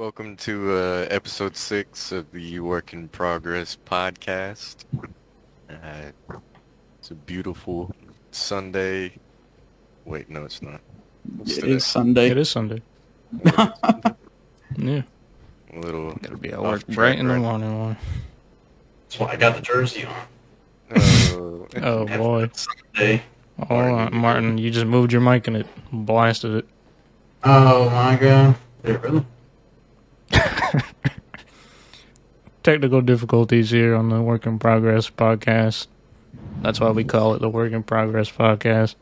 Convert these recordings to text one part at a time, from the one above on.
Welcome to uh, episode six of the Work in Progress podcast. Uh, it's a beautiful Sunday. Wait, no, it's not. What's It today? is Sunday. It is Sunday. Yeah, A little. gotta be at work bright in the right? morning. Boy. That's why I got the jersey on. Oh, Oh boy. Sunday. Oh, uh, Martin, you just moved your mic and it blasted it. Oh my god. Did it really? Technical difficulties here on the Work in Progress podcast. That's why we call it the Work in Progress podcast.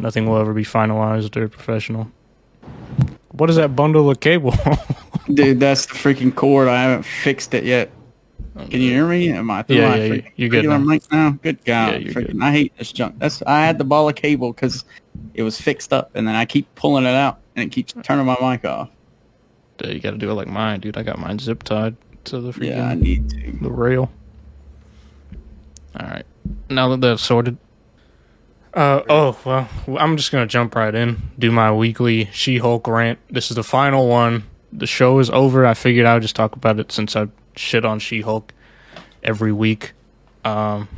Nothing will ever be finalized or professional. What is that bundle of cable? Dude, that's the freaking cord. I haven't fixed it yet. Can you hear me? Am I through Yeah, my yeah, freaking you're good now. mic now? Good God. Yeah, freaking, good. I hate this junk. That's I had the ball of cable because it was fixed up, and then I keep pulling it out, and it keeps turning my mic off. Dude, you gotta do it like mine, dude. I got mine zip tied to the freaking Yeah, I need to. the rail. All right. Now that that's sorted. Uh oh well, I'm just gonna jump right in. Do my weekly She-Hulk rant. This is the final one. The show is over. I figured I would just talk about it since I shit on She-Hulk every week. Um,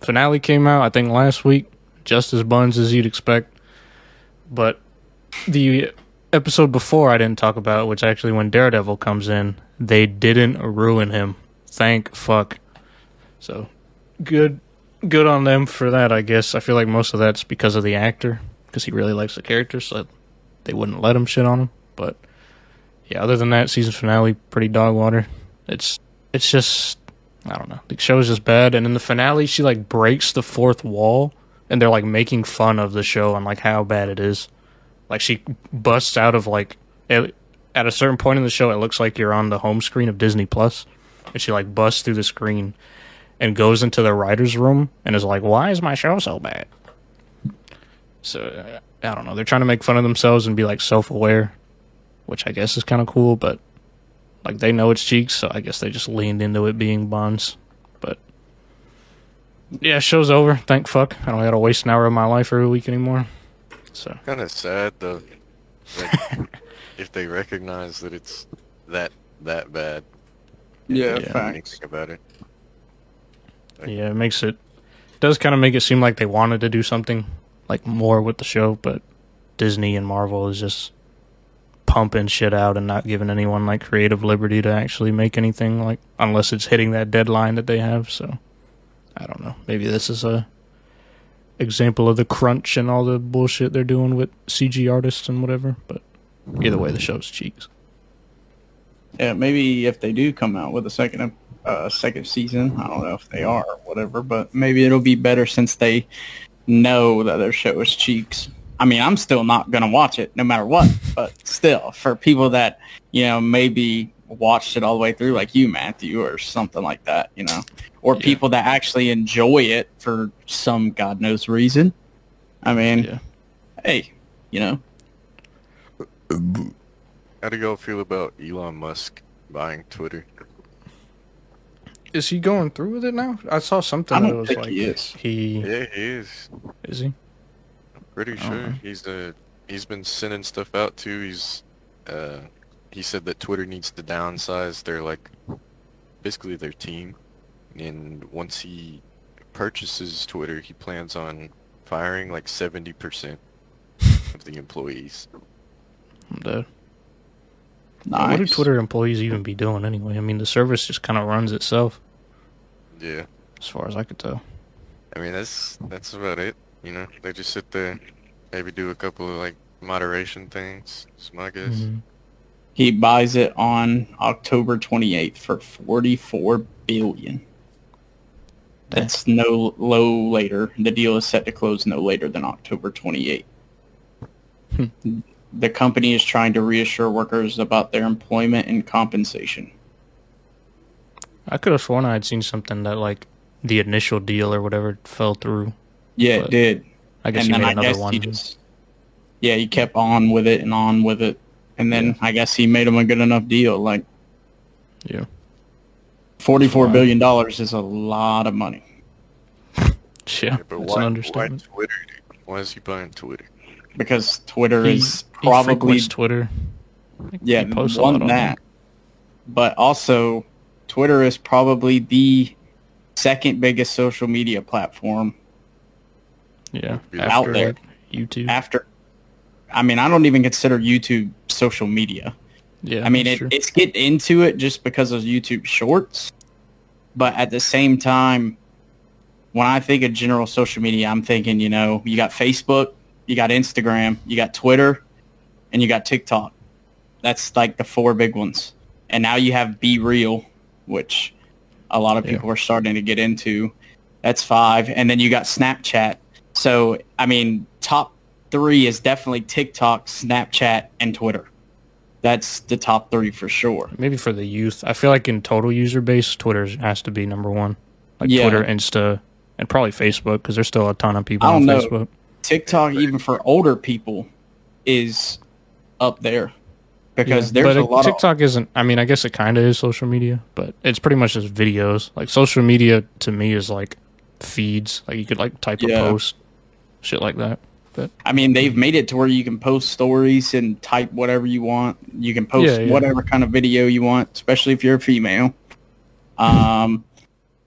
finale came out I think last week, just as buns as you'd expect. But the episode before I didn't talk about, which actually when Daredevil comes in, they didn't ruin him. Thank fuck. So good good on them for that, I guess. I feel like most of that's because of the actor, because he really likes the character, so they wouldn't let him shit on him. But yeah, other than that, season finale pretty dog water. It's it's just I don't know. The show's just bad, and in the finale, she like breaks the fourth wall, and they're like making fun of the show and like how bad it is. Like she busts out of like at a certain point in the show, it looks like you're on the home screen of Disney Plus, and she like busts through the screen and goes into the writers' room and is like, "Why is my show so bad?" So uh, I don't know. They're trying to make fun of themselves and be like self-aware, which I guess is kind of cool, but like they know it's cheeks, so I guess they just leaned into it being bonds. But yeah, show's over. Thank fuck. I don't gotta waste an hour of my life every week anymore. So kind of sad though. Like, if they recognize that it's that that bad. Yeah, they facts. about it. yeah, it makes it does kind of make it seem like they wanted to do something like more with the show, but Disney and Marvel is just pumping shit out and not giving anyone like creative liberty to actually make anything like unless it's hitting that deadline that they have. So I don't know. Maybe this is a example of the crunch and all the bullshit they're doing with CG artists and whatever. But either way, the show's cheeks. Yeah, maybe if they do come out with a second uh, second season, I don't know if they are or whatever, but maybe it'll be better since they know that their show is cheeks. I mean, I'm still not gonna watch it no matter what, but still, for people that you know maybe watched it all the way through, like you, Matthew, or something like that, you know, or Yeah. people that actually enjoy it for some god knows reason. I mean, Yeah. hey, you know, How do y'all feel about Elon Musk buying Twitter? Is he going through with it now? I saw something I that don't was think like he is. he Yeah, he is. is he. Pretty Oh, sure okay. he's uh he's been sending stuff out too. He's uh he said that Twitter needs to downsize their like basically their team, and once he purchases Twitter, he plans on firing like seventy percent of the employees. I'm dead. nice. What do Twitter employees even be doing anyway? I mean, the service just kind of runs itself, Yeah, as far as I could tell. I mean that's that's about it. You know, they just sit there, maybe do a couple of like moderation things. That's my guess. Mhm. He buys it on October 28th for 44 billion. That's no low later. The deal is set to close no later than October 28th. Hmm. The company is trying to reassure workers about their employment and compensation. I could have sworn I had seen something that like the initial deal or whatever fell through. Yeah, But it did. I guess and then made I another one. he just Yeah, he kept on with it and on with it. And then I guess he made him a good enough deal. Like Yeah, forty-four Wow. billion dollars is a lot of money. yeah, Yeah, but that's why, an why. Twitter? Dude? Why is he buying Twitter? Because Twitter He, is probably frequents Twitter. Yeah, He posts a one lot on that. But also, Twitter is probably the second biggest social media platform Yeah, Out after there. YouTube. after. I mean, I don't even consider YouTube social media. yeah, I mean, it, it's getting into it just because of YouTube Shorts, but at the same time, when I think of general social media, I'm thinking, you know, you got Facebook, you got Instagram, you got Twitter, and you got TikTok. That's like the four big ones. And now you have Be Real, which a lot of Yeah. people are starting to get into. That's five. And then you got Snapchat. So, I mean, top three is definitely TikTok, Snapchat, and Twitter. That's the top three for sure. Maybe for the youth, I feel like in total user base, Twitter has to be number one. Like Yeah. Twitter, Insta, and probably Facebook because there's still a ton of people I on don't know. Facebook. TikTok, even for older people, is up there because Yeah, there's a lot TikTok isn't. I mean, I guess it kind of is social media, but it's pretty much just videos. Like social media to me is like feeds. Like you could like type Yeah. a post, shit like that. But. I mean, they've made it to where you can post stories and type whatever you want. You can post Yeah, yeah. whatever kind of video you want, especially if you're a female. Um,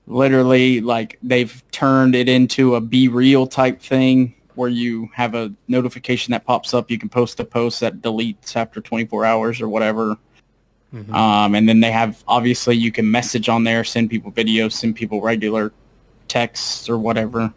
literally, like they've turned it into a be real type thing where you have a notification that pops up. You can post a post that deletes after 24 hours or whatever. mhm. Um, and then they have obviously you can message on there, send people videos, send people regular texts or whatever.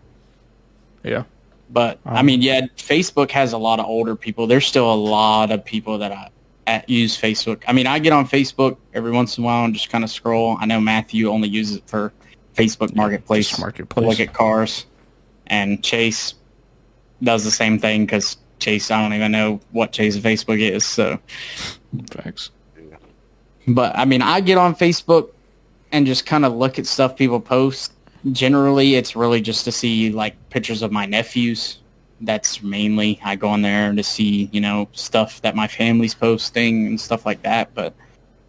yeah, But I Um, mean, yeah, Facebook has a lot of older people. There's still a lot of people that I, at, use Facebook. I mean, I get on Facebook every once in a while and just kind of scroll. I know Matthew only uses it for Facebook Marketplace, marketplace. look at cars, and Chase does the same thing because Chase. I don't even know what Chase Facebook is. So, Facts. but I mean, I get on Facebook and just kind of look at stuff people post. Generally, it's really just to see like pictures of my nephews. That's mainly I go on there to see you know stuff that my family's posting and stuff like that. But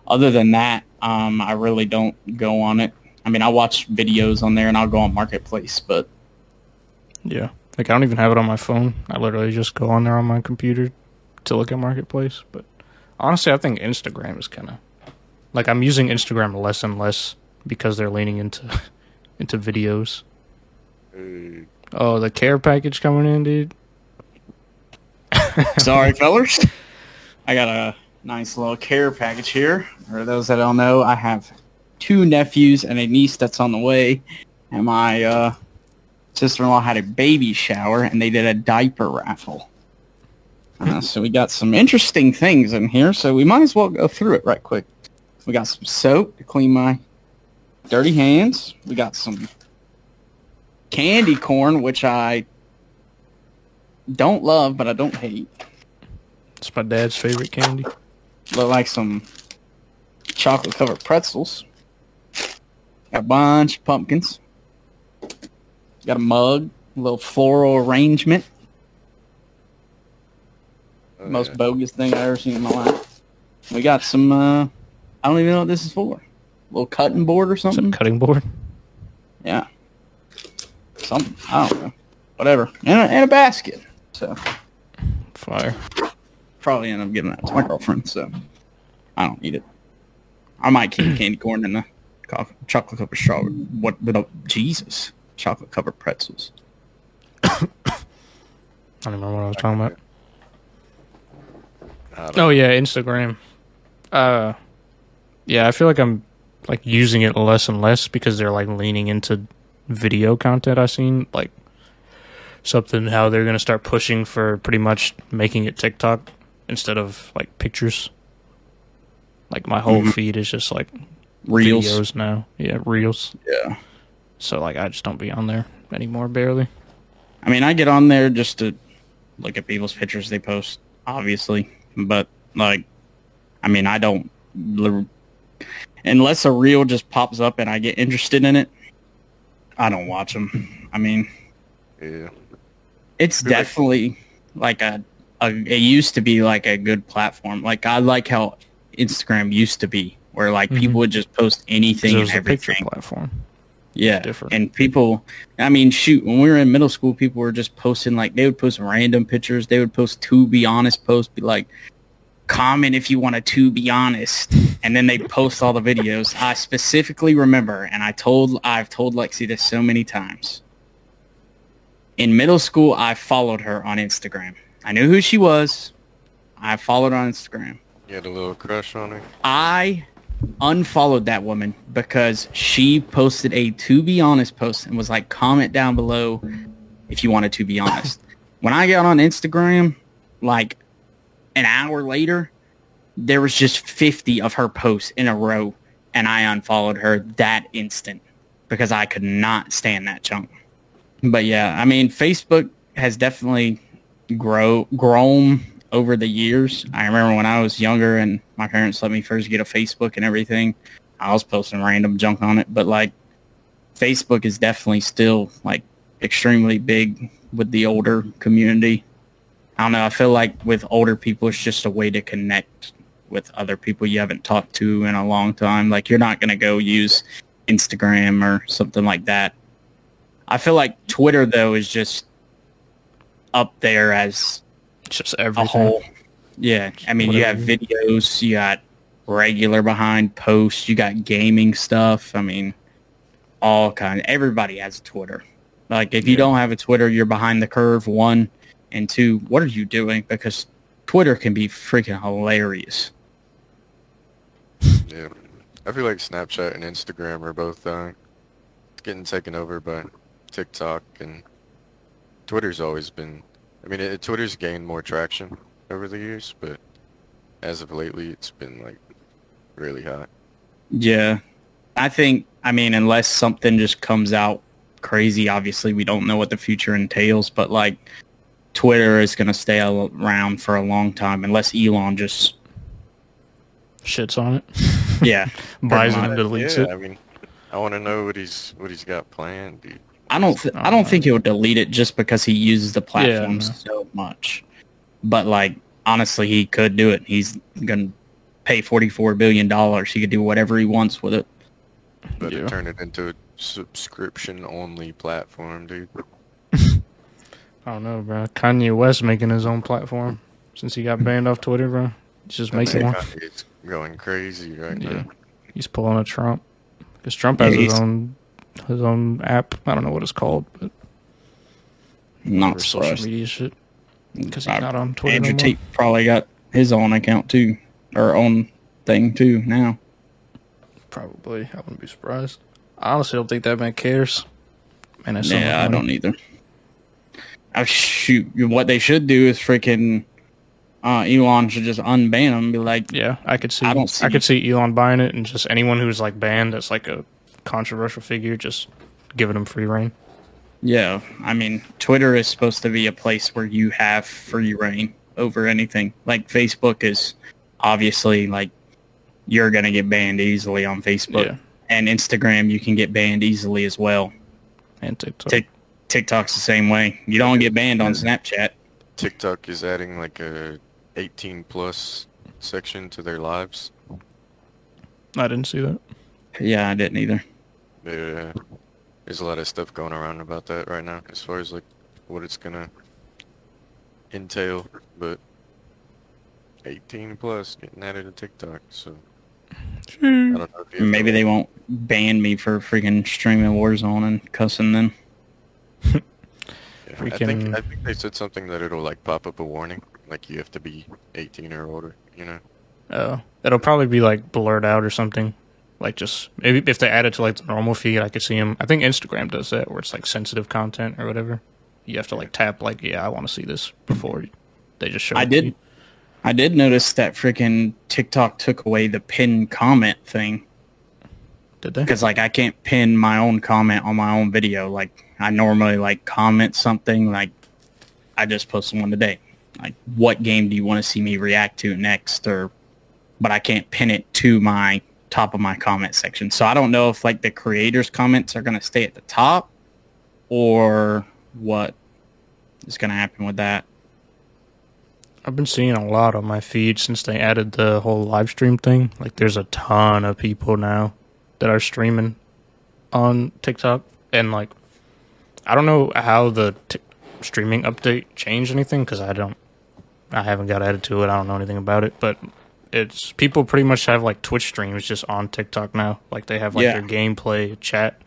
other than that, um, I really don't go on it. I mean, I watch videos on there and I'll go on Marketplace, but Yeah, like I don't even have it on my phone. I literally just go on there on my computer to look at marketplace. But honestly, I think Instagram is kind of like I'm using Instagram less and less because they're leaning into into videos. Uh, Oh, the care package coming in, dude. Sorry, fellas. I got a nice little care package here. For those that don't know, I have two nephews and a niece that's on the way. And my uh, sister-in-law had a baby shower, and they did a diaper raffle. Uh, so we got some interesting things in here, so we might as well go through it right quick. We got some soap to clean my dirty hands. We got some candy corn, which I don't love, but I don't hate. It's my dad's favorite candy. Look like some chocolate covered pretzels. Got a bunch of pumpkins. Got a mug, a little floral arrangement. oh, Most yeah. bogus thing I've ever seen in my life. We got some, uh, I don't even know what this is for. A little cutting board or It's a something? cutting board. Yeah. Something. I don't know. Whatever. And a, and a basket. So Fire. probably end up giving that to my girlfriend. So I don't need it. I might keep candy corn in the co- chocolate covered strawberry. What? Without Jesus, chocolate covered pretzels. I don't remember what I was talking about. I don't Oh yeah, Instagram. Uh, yeah, I feel like I'm like using it less and less because they're like leaning into video content. I've seen like something how they're gonna start pushing for pretty much making it TikTok instead of like pictures. Like my whole Mhm. feed is just like Reels. videos now. Yeah, reels. Yeah. So like I just don't be on there anymore, barely. I mean, I get on there just to look at people's pictures they post, obviously. But like, I mean, I don't unless a reel just pops up and I get interested in it. I don't watch them. I mean, Yeah. it's Feel like- definitely like a, a it used to be like a good platform like i like how instagram used to be where like Mhm. people would just post anything it and was a picture everything platform. yeah different. and people i mean shoot when we were in middle school people were just posting like they would post random pictures they would post to be honest posts be like comment if you want to be honest. And then they post all the videos. I specifically remember and i told i've told lexi this so many times. In middle school i followed her on instagram. I knew who she was. I followed her on instagram. You had a little crush on her. i unfollowed that woman because she posted a to be honest post and was like comment down below if you wanted to be honest. When i got on instagram like an hour later there was just 50 of her posts in a row and i unfollowed her that instant because i could not stand that junk but yeah i mean facebook has definitely grow grown over the years. I remember when I was younger and my parents let me first get a Facebook and everything. I was posting random junk on it, but like Facebook is definitely still like extremely big with the older community. I don't know. I feel like with older people, it's just a way to connect with other people you haven't talked to in a long time. Like you're not going to go use Instagram or something like that. I feel like Twitter though is just up there as just a whole. Yeah, I mean, you have videos, you got regular behind posts, you got gaming stuff. I mean, all kind. Everybody has a Twitter. Like, if you Yeah. don't have a Twitter, you're behind the curve. One and two, what are you doing? Because Twitter can be freaking hilarious. Yeah. I feel like Snapchat and Instagram are both uh, getting taken over by TikTok and Twitter's always been. I mean, it, Twitter's gained more traction over the years, but as of lately, it's been like really hot. Yeah, I think. I mean, unless something just comes out crazy, obviously we don't know what the future entails. But like, Twitter is going to stay around for a long time unless Elon just Shits on it. yeah. Buys it and deletes yeah, it. I mean, I want to know what he's what he's got planned, dude. I don't. Th- I don't uh, think he'll delete it just because he uses the platform no. so much. But like, honestly, he could do it. He's gonna pay forty four billion dollars. He could do whatever he wants with it. But Yeah. it turn it into a subscription only platform, dude. I don't know, bro. Kanye West making his own platform since he got banned off Twitter, bro. He's just That making man one. It's going crazy right Yeah. now. He's pulling a Trump because Trump Yeah, has his own his own app. I don't know what it's called, but Not social surprised. media shit. Because he's Uh, not on Twitter. Andrew no more. Tate probably got his own account too, or own thing too now. Probably. I wouldn't be surprised. I honestly don't think that man cares. Man, that's yeah, I don't either. Oh shoot! What they should do is freaking uh, Elon should just unban them. and be like, Yeah, I could see. I I, don't see- I could see Elon buying it, and just anyone who's like banned that's like a controversial figure, just giving them free reign. Yeah, I mean, Twitter is supposed to be a place where you have free reign over anything. Like Facebook is obviously like you're gonna get banned easily on Facebook, Yeah, and Instagram you can get banned easily as well. and TikTok. Tik TikTok's the same way. You don't get banned on Snapchat. TikTok is adding like a 18 plus section to their lives. I didn't see that. Yeah, I didn't either. Yeah, there's a lot of stuff going around about that right now, as far as like what it's gonna entail. But 18 plus getting added to TikTok, so I don't know. If Maybe they won't ban me for freaking streaming Warzone and cussing then. Yeah, I think I think they said something that it'll like pop up a warning, like you have to be 18 or older. You know. Oh, it'll probably be like blurred out or something. Like just maybe if they add it to like the normal feed, I could see them. I think Instagram does that, where it's like sensitive content or whatever. You have to like tap like, yeah, I want to see this before they just show. I it to did. you. I did notice that freaking TikTok took away the pin comment thing. Did they? because like I can't pin my own comment on my own video. Like I normally like comment something like I just posted one today. Like what game do you want to see me react to next or but I can't pin it to my top of my comment section. So I don't know if like the creators comments are going to stay at the top or what is going to happen with that. I've been seeing a lot on my feed since they added the whole live stream thing. Like, there's a ton of people now that are streaming on TikTok, and like, I don't know how the t- streaming update changed anything because I don't I haven't got added to it. I don't know anything about it, but it's people pretty much have like Twitch streams just on TikTok now. Like they have like Yeah. their gameplay chat.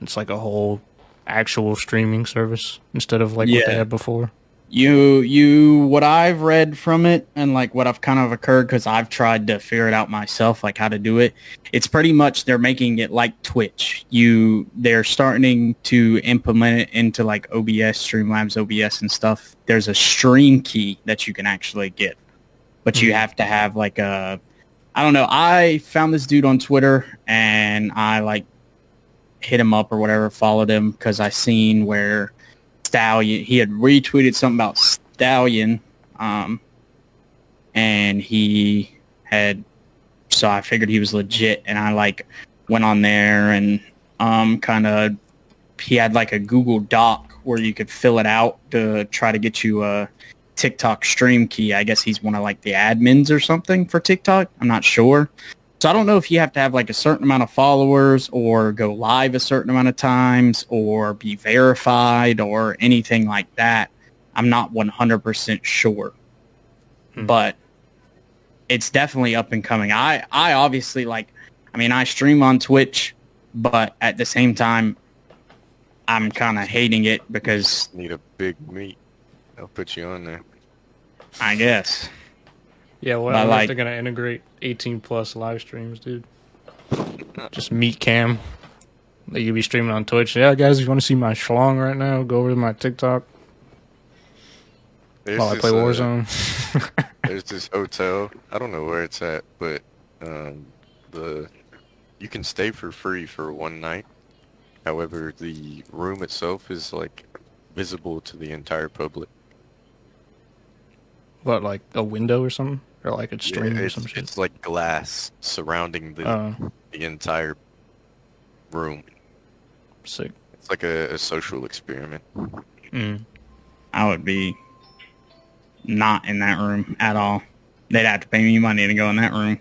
It's like a whole actual streaming service instead of like what they had before. You, you, what I've read from it and like what I've kind of occurred because I've tried to figure it out myself, like how to do it. It's pretty much they're making it like Twitch. You, they're starting to implement it into like OBS, Streamlabs, OBS and stuff. There's a stream key that you can actually get, but you Mhm. have to have like a, I don't know. I found this dude on Twitter and I like hit him up or whatever, followed him because I seen where Stallion. He had retweeted something about Stallion, um, and he had. So I figured he was legit, and I like went on there and um, kind of. He had like a Google Doc where you could fill it out to try to get you a TikTok stream key. I guess he's one of like the admins or something for TikTok. I'm not sure. So I don't know if you have to have like a certain amount of followers or go live a certain amount of times or be verified or anything like that. I'm not 100% sure. Hmm. But it's definitely up and coming. I I obviously like I mean I stream on Twitch, but at the same time I'm kind of hating it because Need a big meat. I'll put you on there. I guess Yeah, well, I I wonder like- they're gonna integrate 18 plus live streams, dude. Just meet cam. That you be streaming on Twitch. Yeah, guys, if you want to see my schlong right now, go over to my TikTok There's while I play uh, Warzone. There's this hotel. I don't know where it's at, but um, the you can stay for free for one night. However, the room itself is like visible to the entire public. what, like a window or something, or like a Yeah, stream or it's, some shit? it's like glass surrounding the Uh, the entire room. sick. It's like a, a social experiment. Mm. I would be not in that room at all. They'd have to pay me money to go in that room.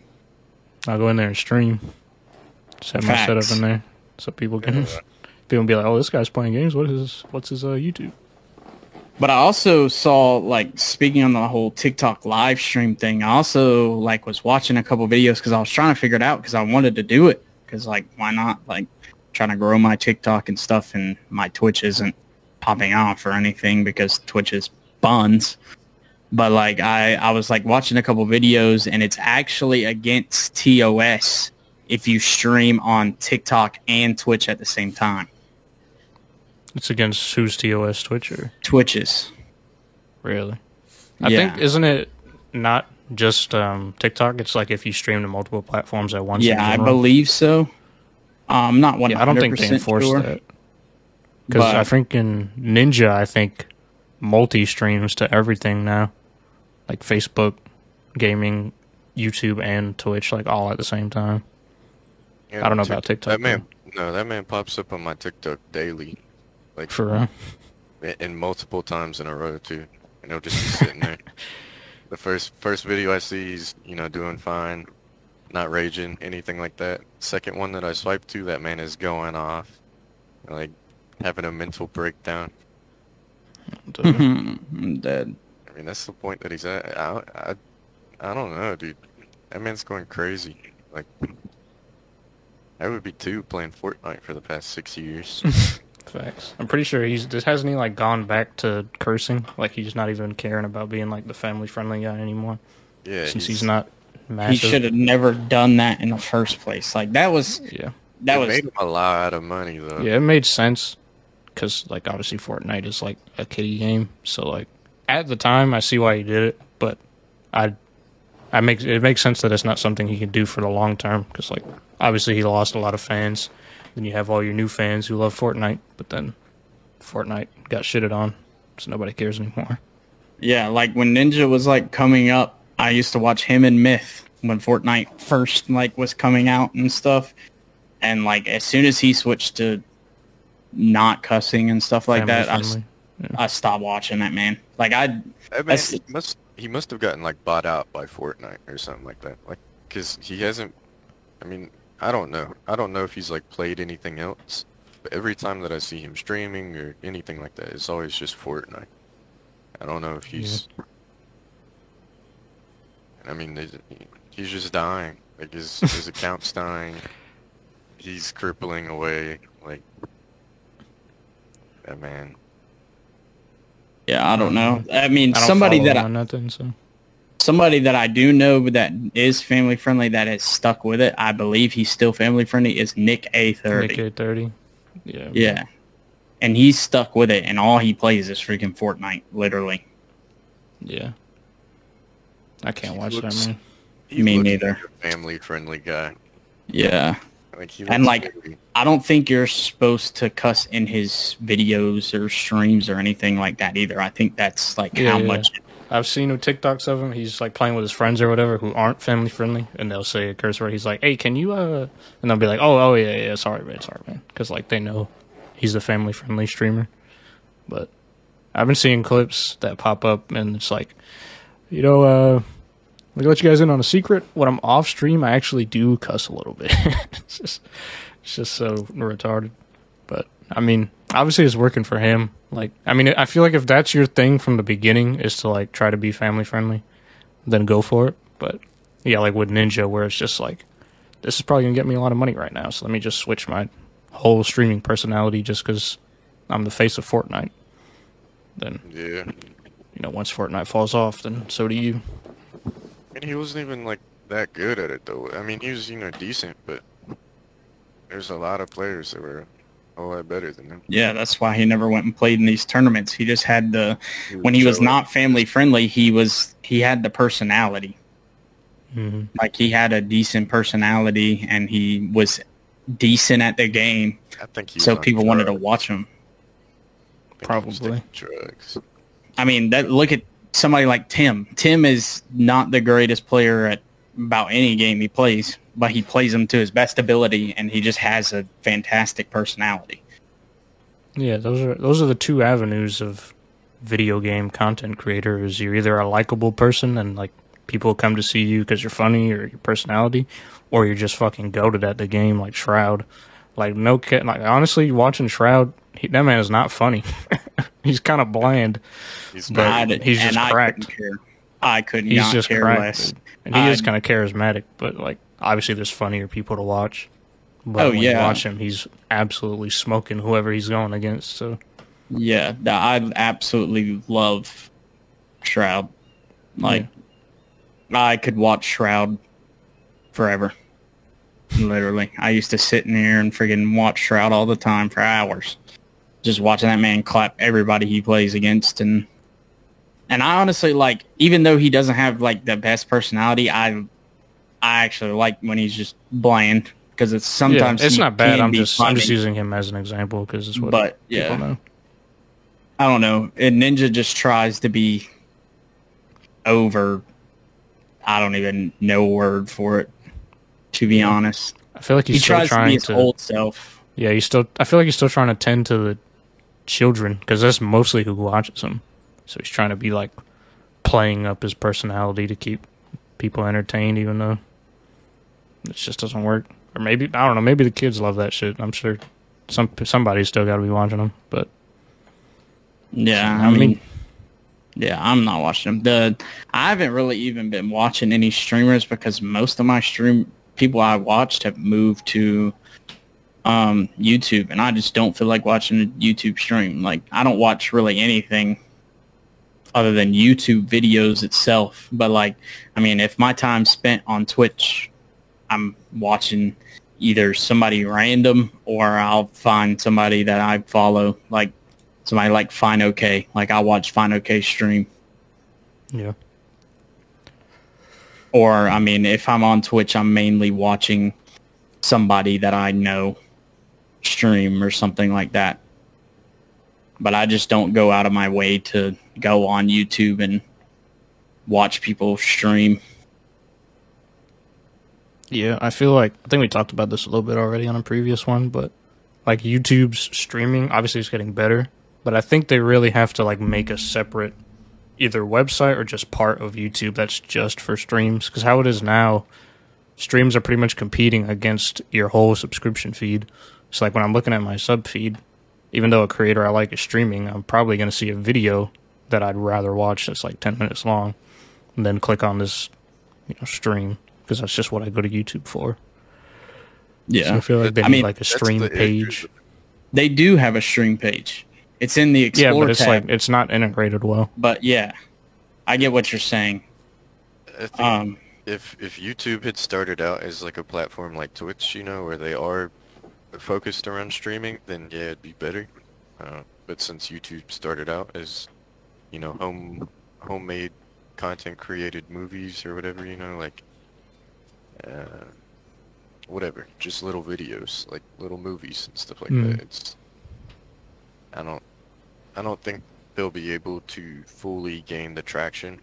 I'll go in there and stream. Set have my setup in there so people can Yeah. people can be like, "Oh, this guy's playing games. What is his, what's his uh, YouTube?" But I also saw like speaking on the whole TikTok live stream thing. I also like was watching a couple videos because I was trying to figure it out because I wanted to do it because like why not like trying to grow my TikTok and stuff and my Twitch isn't popping off or anything because Twitch is buns. But like I I was like watching a couple videos and it's actually against TOS if you stream on TikTok and Twitch at the same time. It's against who's TOS Twitch or Twitches. really? I Yeah. think isn't it not just um, TikTok? It's like if you stream to multiple platforms at once. Yeah, I believe so. I'm not one. Yeah, I don't think they enforce sure. that. Because I think in Ninja, I think multi streams to everything now, like Facebook, gaming, YouTube, and Twitch, like all at the same time. Yeah, I don't know Tik- about TikTok, That man, no, that man pops up on my TikTok daily, like For real. a- and multiple times in a row too, and he'll just be sitting there. The first first video I see, he's you know doing fine, not raging, anything like that. Second one that I swipe to, that man is going off, like having a mental breakdown. Mm-hmm. I'm dead. I mean, that's the point that he's at. I, I, I don't know, dude. That man's going crazy. Like, I would be too playing Fortnite for the past six years. Facts. I'm pretty sure he's just hasn't he like gone back to cursing. Like he's not even caring about being like the family friendly guy anymore. Yeah, since he's, not He should have never done that in the first place. Like that was Yeah. that it was made him a lot of money though. Yeah, it made sense because like obviously Fortnite is like a kiddie game, so like at the time I see why he did it, but I I make it makes sense that it's not something he can do for the long term because like obviously he lost a lot of fans. Then you have all your new fans who love Fortnite, but then Fortnite got shitted on, so nobody cares anymore. yeah. Like when Ninja was like coming up, I used to watch him and Myth when Fortnite first like was coming out and stuff. And like as soon as he switched to not cussing and stuff like Family that, I, s- friendly. I stopped watching that man. Like I That man, That's- he must he must have gotten like bought out by Fortnite or something like that. Like, cause he hasn't. I mean, I don't know. I don't know if he's like played anything else. But every time that I see him streaming or anything like that, it's always just Fortnite. I don't know if he's I mean, he's just dying. Like his his account's dying. He's crippling away. Like that man. Yeah, I don't know. I mean, I don't somebody that him I, or nothing. So somebody that I do know that is family friendly that has stuck with it. I believe he's still family friendly. Is Nick A thirty? Nick eight thirty. Yeah. Yeah, and he's stuck with it, and all he plays is freaking Fortnite, literally. Yeah. I can't He watch looks- that man. He Me neither. like family friendly guy. Yeah, Like he And, like, very- I don't think you're supposed to cuss in his videos or streams or anything like that either. I think that's like Yeah, how yeah. much. I've seen no TikToks of him. He's like playing with his friends or whatever who aren't family friendly, and they'll say a curse word. He's like, "Hey, can you?" uh And they'll be like, "Oh, oh yeah, yeah, sorry, man, sorry, man," because like they know he's a family friendly streamer. But I've been seeing clips that pop up, and it's like, you know, uh, let me let you guys in on a secret. When I'm off stream, I actually do cuss a little bit. it's just, it's just so retarded. But I mean, obviously, it's working for him. Like, I mean, I feel like if that's your thing from the beginning is to like try to be family friendly, then go for it. But yeah, like with Ninja, where it's just like, this is probably gonna get me a lot of money right now, so let me just switch my whole streaming personality just because I'm the face of Fortnite. Then yeah. you know, once Fortnite falls off, then so do you. And he wasn't even like that good at it though. I mean, he was you know decent, but there's a lot of players that were a lot better than him. Yeah, that's why he never went and played in these tournaments. He just had the when he was So, not family friendly, he was he had the personality. hmm Like he had a decent personality and he was decent at the game, I think he so on people wanted to watch him. I think he was Probably. drugs. I mean, that look at somebody like Tim. Tim is not the greatest player at about any game he plays, but he plays them to his best ability, and he just has a fantastic personality. Yeah, those are those are the two avenues of video game content creator. Is you're either a likable person and like people come to see you because you're funny or your personality, or you're just fucking goated at the game like Shroud. Like no, ca- like honestly, watching Shroud, he, that man is not funny. He's kind of bland. He's But very- I did- he's and just I couldn't care. I could He's not just care cracked, less. dude. and he is kind of charismatic. But like, obviously, there's funnier people to watch. But Oh, when you yeah. watch him, he's absolutely smoking whoever he's going against. So Yeah, I absolutely love Shroud. Like, I could watch Shroud forever. Literally, I used to sit in there and friggin' watch Shroud all the time for hours, just watching that man clap everybody he plays against, and and I honestly like, even though he doesn't have like the best personality, I I actually like when he's just bland because it's sometimes yeah, it's he not bad. I'm just I'm just using him as an example because it's what But, people yeah. know. I don't know. And Ninja just tries to be over. I don't even know a word for it. To be honest, I feel like he he's still tries to be trying his to. old self. Yeah, he's still. I feel like he's still trying to tend to the children because that's mostly who watches him. So he's trying to be like playing up his personality to keep people entertained, even though it just doesn't work. Or maybe I don't know. Maybe the kids love that shit. I'm sure some somebody's still got to be watching them. But Yeah, I I, mean- mean, yeah, I'm not watching them. The I haven't really even been watching any streamers because most of my stream people I watched have moved to um, YouTube, and I just don't feel like watching a YouTube stream. Like I don't watch really anything other than YouTube videos itself. But like, I mean, if my time spent on Twitch, I'm watching either somebody random or I'll find somebody that I follow, like somebody like Fine OK. Like I watch Fine OK stream. yeah, Or I mean, if I'm on Twitch, I'm mainly watching somebody that I know stream or something like that. But I just don't go out of my way to go on YouTube and watch people stream. Yeah. I feel like I think we talked about this a little bit already on a previous one, but like YouTube's streaming obviously is getting better, but I think they really have to like make a separate either website or just part of YouTube that's just for streams because how it is now streams are pretty much competing against your whole subscription feed. So like when I'm looking at my sub feed, even though a creator I like is streaming, I'm probably going to see a video that I'd rather watch that's like 10 minutes long and then click on this you know, stream because that's just what I go to YouTube for. Yeah. So I feel like they I need mean, like a stream the page. They do have a stream page. It's in the Explore Yeah, Explore but it's tab. like it's not integrated well. but yeah, I get what you're saying. I think Um, if if YouTube had started out as like a platform like Twitch, you know, where they are focused around streaming, then yeah, it'd be better. Uh, but since YouTube started out as, you know, home homemade content created movies or whatever, you know, like, uh, whatever, just little videos, like little movies and stuff like Mm. that. It's, I don't, I don't think they'll be able to fully gain the traction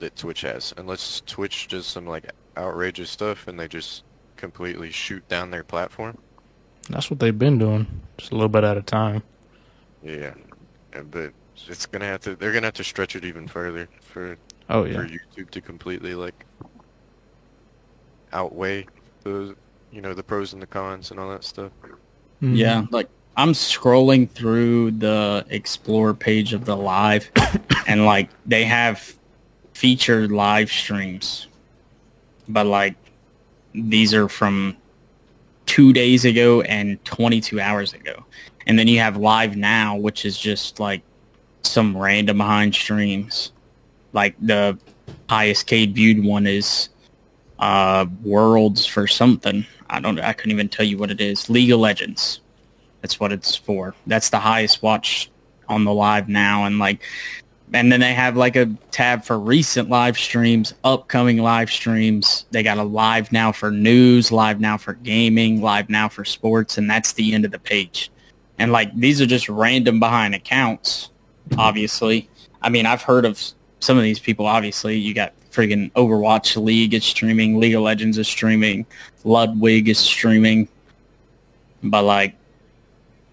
that Twitch has, unless Twitch does some like outrageous stuff and they just completely shoot down their platform. That's what they've been doing, just a little bit at a time. Yeah, but it's gonna have to. They're gonna have to stretch it even further for Oh for yeah, YouTube to completely like outweigh the you know the pros and the cons and all that stuff. Mhm. Yeah, like I'm scrolling through the explore page of the live and like they have featured live streams. But like these are from 2 days ago and 22 hours ago. And then you have live now which is just like some random behind streams. Like the highest K viewed one is uh Worlds for something. I don't I couldn't even tell you what it is. League of Legends. That's what it's for. That's the highest watch on the live now and like and then they have like a tab for recent live streams, upcoming live streams. They got a live now for news, live now for gaming, live now for sports, and that's the end of the page. And like these are just random behind accounts, obviously. I mean, I've heard of some of these people, obviously. You got friggin' Overwatch League is streaming, League of Legends is streaming, Ludwig is streaming. But like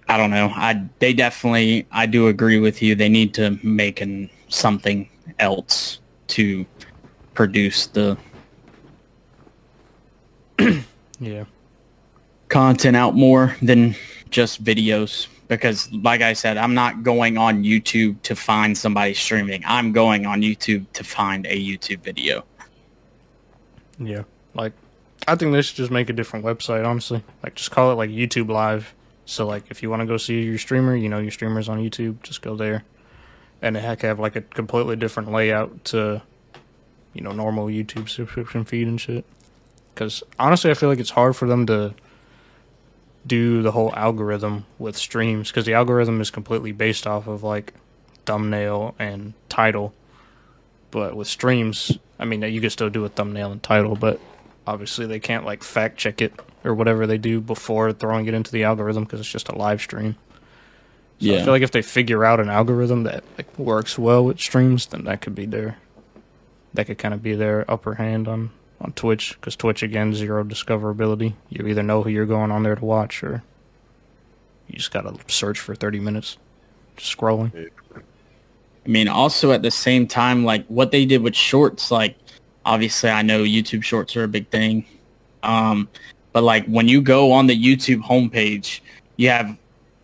I don't know. I they definitely I do agree with you. They need to make an, something else to produce the yeah, content out more than just videos because like I said, I'm not going on YouTube to find somebody streaming. I'm going on YouTube to find a YouTube video. yeah. Like, I think they should just make a different website. Honestly, like just call it like YouTube Live. So like, if you want to go see your streamer, you know your streamer's on YouTube, just go there, and it heck have like a completely different layout to, you know, normal YouTube subscription feed and shit. Because honestly, I feel like it's hard for them to do the whole algorithm with streams because the algorithm is completely based off of like thumbnail and title. But with streams, I mean, you can still do a thumbnail and title, but obviously they can't like fact check it or whatever they do before throwing it into the algorithm because it's just a live stream. So I feel like if they figure out an algorithm that like works well with streams, then that could be their that could kind of be their upper hand on on Twitch because Twitch again zero discoverability. You either know who you're going on there to watch or you just gotta search for 30 minutes just scrolling. I mean, also at the same time, like what they did with shorts, like obviously I know YouTube shorts are a big thing. Um, but like when you go on the YouTube homepage, you have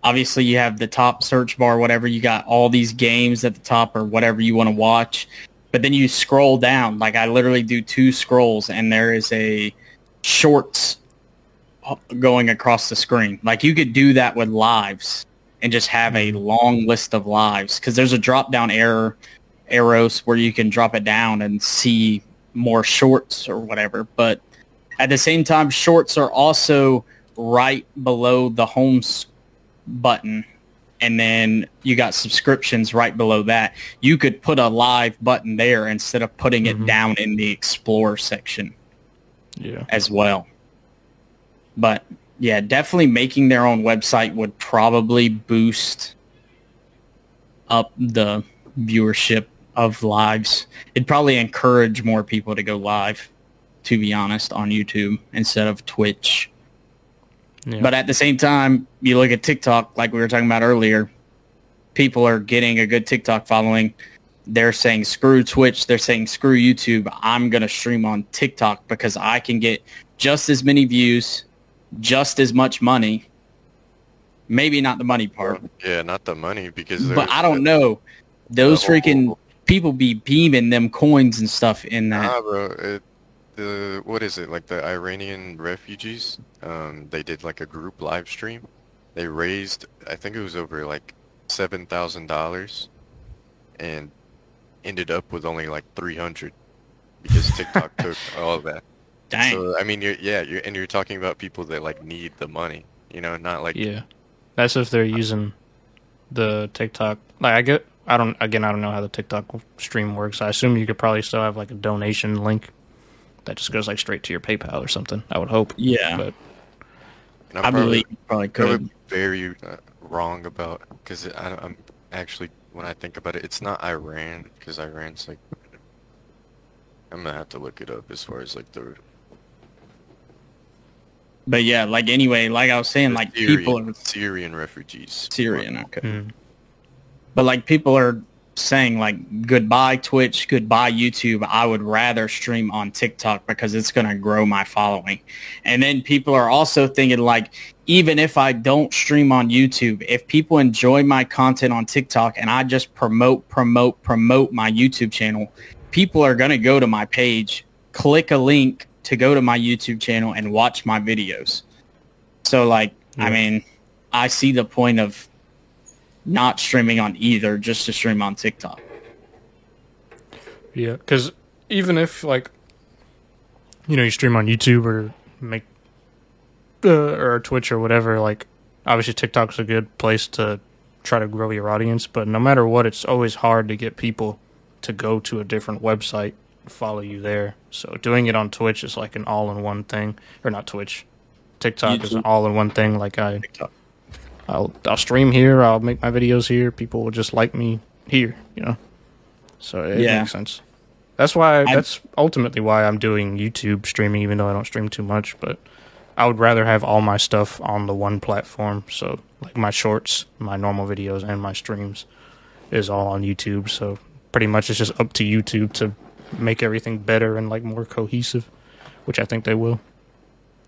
obviously you have the top search bar, whatever, you got all these games at the top or whatever you want to watch. But then you scroll down, like I literally do two scrolls and there is a shorts going across the screen. Like you could do that with lives and just have a mm-hmm. long list of lives because there's a drop down arrow arrows where you can drop it down and see more shorts or whatever. But at the same time, shorts are also right below the home button. And then you got subscriptions right below that. You could put a live button there instead of putting it Mhm. down in the explore section Yeah. as well. But yeah, definitely making their own website would probably boost up the viewership of lives. It'd probably encourage more people to go live, to be honest, on YouTube instead of Twitch. Yeah. But at the same time, you look at TikTok, like we were talking about earlier, people are getting a good TikTok following. They're saying screw Twitch. They're saying screw YouTube. I'm going to stream on TikTok because I can get just as many views, just as much money. Maybe not the money part, Yeah, not the money because but I don't know. Those the freaking people be beaming them coins and stuff in that. Nah, bro. It, the what is it like the Iranian refugees? Um, they did like a group live stream. They raised, I think it was over like seven thousand dollars, and ended up with only like three hundred because TikTok took all of that. Dang. So I mean, you're yeah, you're and you're talking about people that like need the money, you know, not like Yeah, that's if they're using the TikTok. Like I get, I don't. Again, I don't know how the TikTok stream works. I assume you could probably still have like a donation link that just goes like straight to your PayPal or something. I would hope. yeah, But and I'm I probably, believe you probably probably could. very uh, wrong about because I'm actually when I think about it, it's not Iran because Iran's like I'm gonna have to look it up as far as like the But yeah, like anyway, like I was saying, the like Syrian, people are Syrian refugees. Syrian, okay. mm, But like people are saying like goodbye Twitch, goodbye YouTube. I would rather stream on TikTok because it's going to grow my following. And then people are also thinking like even if I don't stream on YouTube, if people enjoy my content on TikTok and I just promote promote promote my YouTube channel, people are going to go to my page, click a link to go to my YouTube channel and watch my videos. So like I mean, I see the point of not streaming on either, just to stream on TikTok. yeah, because even if like you know you stream on YouTube or make uh, or Twitch or whatever, like obviously TikTok's a good place to try to grow your audience. But no matter what, it's always hard to get people to go to a different website follow you there. So doing it on Twitch is like an all-in-one thing, or not Twitch. TikTok is an all-in-one thing. Like I, TikTok. I'll I'll stream here. I'll make my videos here. People will just like me here. You know. So it Yeah. makes sense. That's why. I- that's ultimately why I'm doing YouTube streaming, even though I don't stream too much. But I would rather have all my stuff on the one platform. So like my shorts, my normal videos, and my streams is all on YouTube. So pretty much it's just up to YouTube to make everything better and like more cohesive, which I think they will.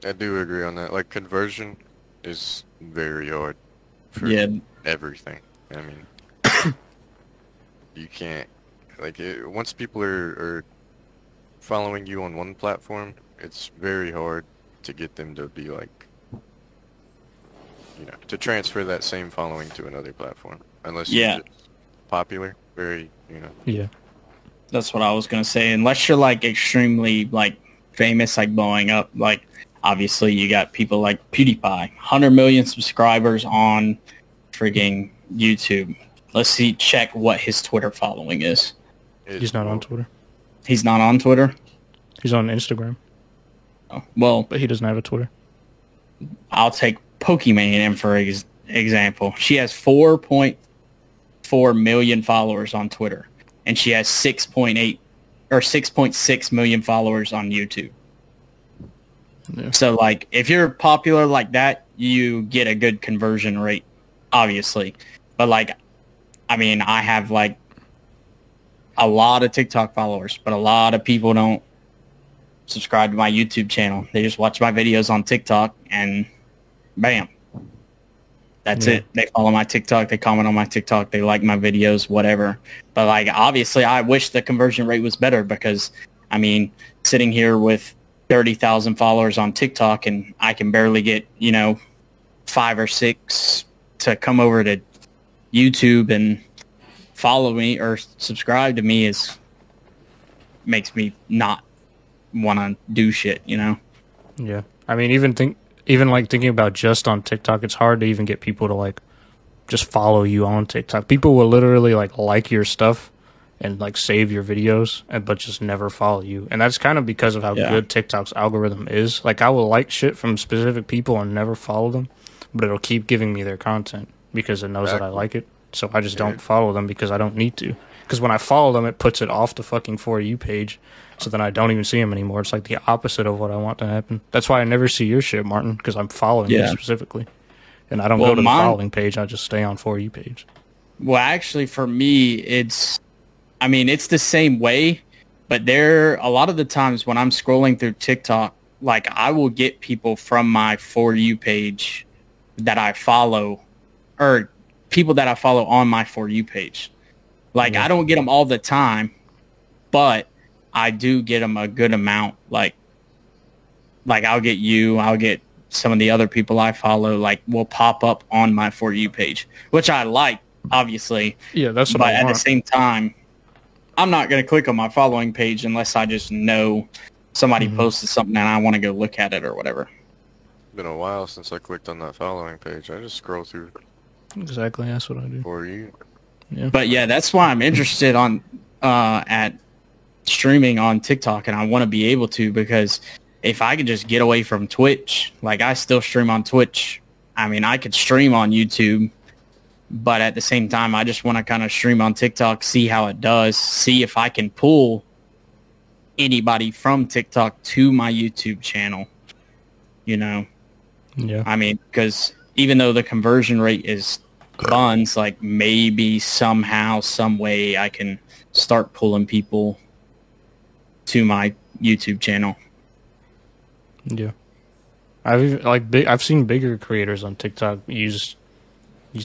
I do agree on that. Like conversion is very hard for Yeah, everything. I mean, you can't like it, once people are, are following you on one platform, it's very hard to get them to be like, you know, to transfer that same following to another platform, unless Yeah. you're just popular, very, you know. Yeah. that's what I was gonna say. Unless you're like extremely like famous, like blowing up, like obviously you got people like PewDiePie, hundred million subscribers on freaking YouTube. Let's see, check what his Twitter following is. He's not on Twitter. He's not on Twitter. He's on Instagram, Oh, well, but he doesn't have a Twitter. I'll take Pokimane in for ex- example. She has 4.4 million followers on Twitter, and she has 6.8 or 6.6 million followers on YouTube. Yeah. So, like, if you're popular like that, you get a good conversion rate, obviously. But like, I mean, I have like a lot of TikTok followers, but a lot of people don't subscribe to my YouTube channel. They just watch my videos on TikTok and bam. That's Yeah. it. They follow my TikTok, they comment on my TikTok, they like my videos, whatever. But like obviously I wish the conversion rate was better because I mean, sitting here with 30,000 followers on TikTok and I can barely get, you know, 5 or 6 to come over to YouTube and follow me or subscribe to me is makes me not want to do shit, you know? Yeah. I mean, even think, even like thinking about just on TikTok, it's hard to even get people to like just follow you on TikTok. People will literally like like your stuff and like save your videos, and but just never follow you. And that's kind of because of how Yeah. good TikTok's algorithm is. Like, I will like shit from specific people and never follow them, but it'll keep giving me their content because it knows that I like it. So I just Yeah. don't follow them because I don't need to. Because when I follow them, it puts it off the fucking for you page, so then I don't even see them anymore. It's like the opposite of what I want to happen. That's why I never see your shit, Martin, because I'm following Yeah. you specifically, and I don't Well, go to mine- the following page. I just stay on for you page. Well, actually, for me, it's, I mean, it's the same way, but there, a lot of the times when I'm scrolling through TikTok, like I will get people from my For You page that I follow, or people that I follow on my For You page. Like Yeah. I don't get them all the time, but I do get them a good amount. Like, like I'll get you, I'll get some of the other people I follow. Like, will pop up on my for you page, which I like, obviously. Yeah, that's what but I at the same time, I'm not going to click on my following page unless I just know somebody Mhm. posted something and I want to go look at it or whatever. Been a while since I clicked on that following page. I just scroll through Exactly, that's what I do. for you. Yeah. But yeah, that's why I'm interested on uh, at streaming on TikTok, and I want to be able to because if I could just get away from Twitch, like I still stream on Twitch. I mean, I could stream on YouTube, but at the same time, I just want to kind of stream on TikTok, see how it does, see if I can pull anybody from TikTok to my YouTube channel. You know, Yeah. I mean, because even though the conversion rate is buns, like maybe somehow, some way I can start pulling people to my YouTube channel. Yeah, I've like big. I've seen bigger creators on TikTok use use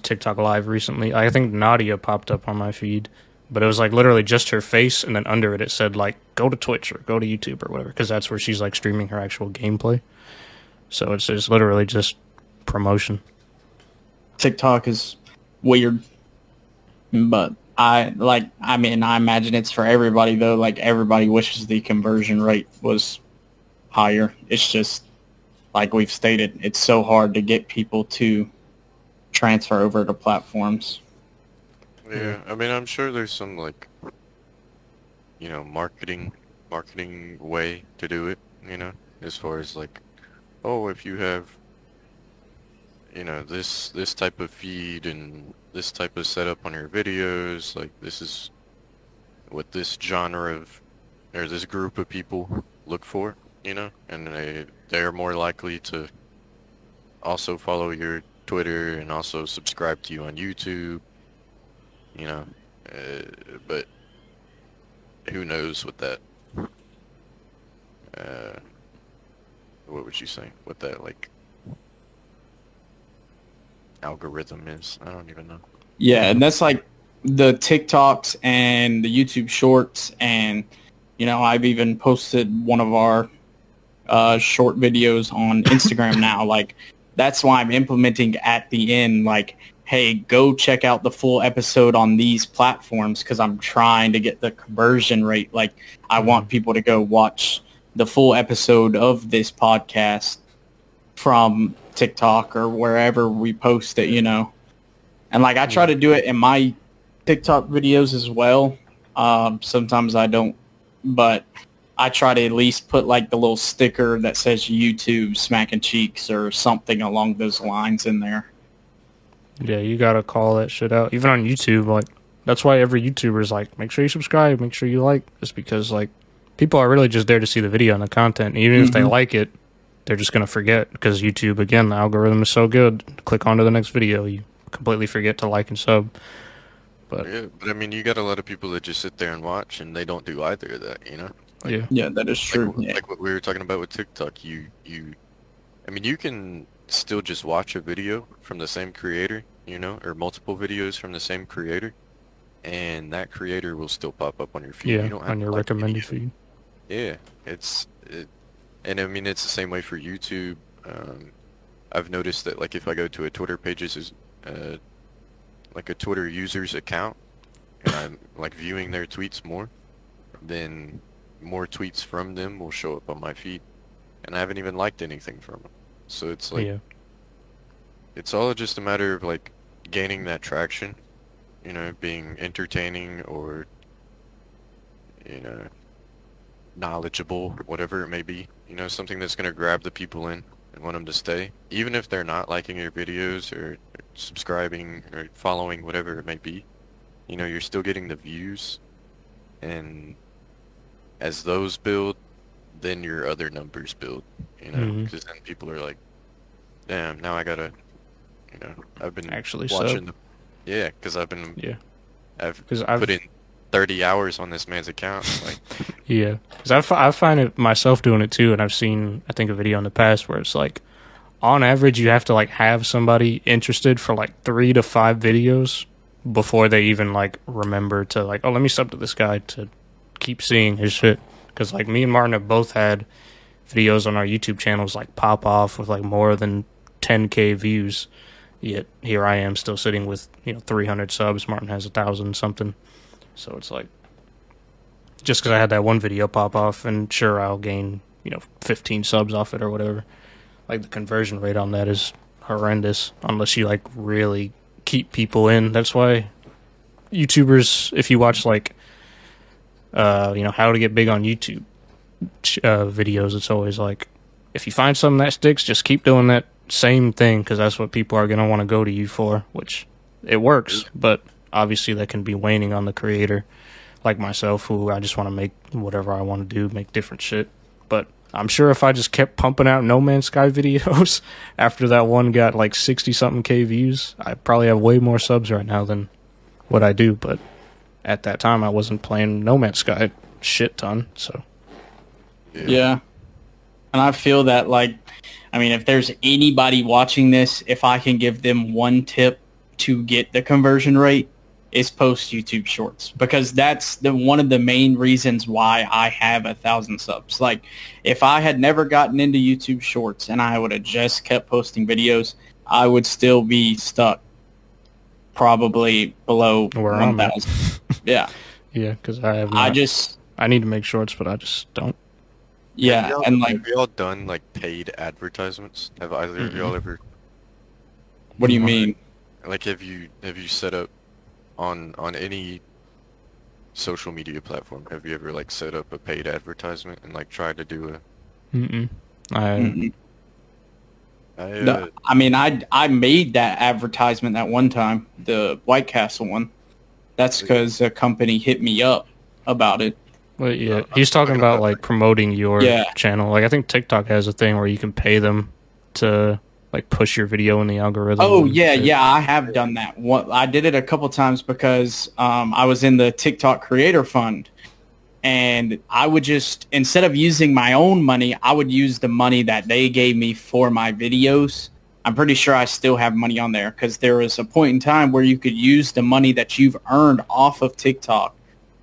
TikTok Live recently. I think Nadia popped up on my feed, but it was like literally just her face, and then under it it said like go to Twitch or go to YouTube or whatever, because that's where she's like streaming her actual gameplay. So it's just literally just promotion. TikTok is weird, but I like. I mean, I imagine it's for everybody though. Like everybody wishes the conversion rate was higher. It's just like we've stated, it's so hard to get people to transfer over to platforms. Yeah, I mean, I'm sure there's some like, you know, marketing, marketing way to do it. You know, as far as like, oh, if you have, you know, this this type of feed and this type of setup on your videos, like this is what this genre of or this group of people look for. You know, and they they're more likely to also follow your Twitter and also subscribe to you on YouTube you know, uh, but who knows what that, uh, what would you say, what that, like, algorithm is? I don't even know. Yeah, and that's like the TikToks and the YouTube Shorts, and you know, I've even posted one of our uh, short videos on Instagram now. Like, that's why I'm implementing at the end, like, hey, go check out the full episode on these platforms because I'm trying to get the conversion rate. Like, I want people to go watch the full episode of this podcast from TikTok or wherever we post it, you know. And like I try to do it in my TikTok videos as well. Um, sometimes I don't, but I try to at least put like the little sticker that says YouTube SmackinCheekz or something along those lines in there. Yeah, you gotta call that shit out. Even on YouTube, like that's why every YouTuber is like, make sure you subscribe, make sure you like, just because like people are really just there to see the video and the content. And even if they Mhm. like it, they're just gonna forget because YouTube again, the algorithm is so good. Click on to the next video, you completely forget to like and sub. But Yeah, but I mean, you got a lot of people that just sit there and watch, and they don't do either of that, you know? Like, yeah, Yeah, that is true. Like, Yeah. like what we were talking about with TikTok, you, you, I mean, you can still just watch a video from the same creator, you know, or multiple videos from the same creator, and that creator will still pop up on your feed. yeah, you don't have on your like recommended feed. Yeah, it's it, and I mean it's the same way for YouTube. Um, I've noticed that like if I go to a Twitter pages is uh, like a Twitter user's account, and I'm like viewing their tweets more, then more tweets from them will show up on my feed, and I haven't even liked anything from them. So it's like yeah, it's all just a matter of like gaining that traction, you know, being entertaining or you know knowledgeable, whatever it may be. You know, something that's going to grab the people in and want them to stay, even if they're not liking your videos or subscribing or following, whatever it may be. You know, you're still getting the views, and as those build, then your other numbers build. You know, mm-hmm. because then people are like, "Damn, now I gotta." You know, I've been Actually watching sub. the. Yeah, because I've been. Yeah. I've because I've put in 30 hours on this man's account. Like, Yeah, because I, fi- I find it myself doing it too, and I've seen I think a video in the past where it's like, on average, you have to like have somebody interested for like three to five videos before they even like remember to like, oh, let me sub to this guy to keep seeing his shit. because like me and Martin have both had videos on our YouTube channels like pop off with like more than 10k views. Yet here I am still sitting with you know 300 subs. Martin has a thousand something. So it's like just because I had that one video pop off, and sure I'll gain you know 15 subs off it or whatever. Like the conversion rate on that is horrendous unless you like really keep people in. That's why YouTubers, if you watch like, uh, you know, how to get big on YouTube uh, videos, it's always like, if you find something that sticks, just keep doing that same thing because that's what people are gonna want to go to you for. Which it works, but obviously that can be waning on the creator, like myself, who I just want to make whatever I want to do, make different shit. But I'm sure if I just kept pumping out No Man's Sky videos after that one got like 60 something K views, I probably have way more subs right now than what I do. But at that time, I wasn't playing No Man's Sky shit ton. So, Yeah. And I feel that like I mean if there's anybody watching this, if I can give them one tip to get the conversion rate is post YouTube shorts because that's the one of the main reasons why I have a thousand subs. Like if I had never gotten into YouTube shorts and I would have just kept posting videos, I would still be stuck probably below Where I'm at. 1,000. yeah. yeah, because I have. I just I need to make shorts, but I just don't. yeah, Have y'all, and like have y'all done like paid advertisements? Have either of y'all ever what do you mean? like have you have you set up on on any social media platform? Have you ever like set up a paid advertisement and like tried to do a? Mm-mm. I Mm-mm. I, uh, No, I mean, I I made that advertisement that one time, the White Castle one. That's because a company hit me up about it. Well, yeah, Uh, he's talking talking about about, like like- promoting your Yeah. channel. Like I think TikTok has a thing where you can pay them to like push your video in the algorithm. Oh yeah, shit. yeah, I have done that. One, I did it a couple times because um, I was in the TikTok Creator Fund, and I would just instead of using my own money, I would use the money that they gave me for my videos. I'm pretty sure I still have money on there because there was a point in time where you could use the money that you've earned off of TikTok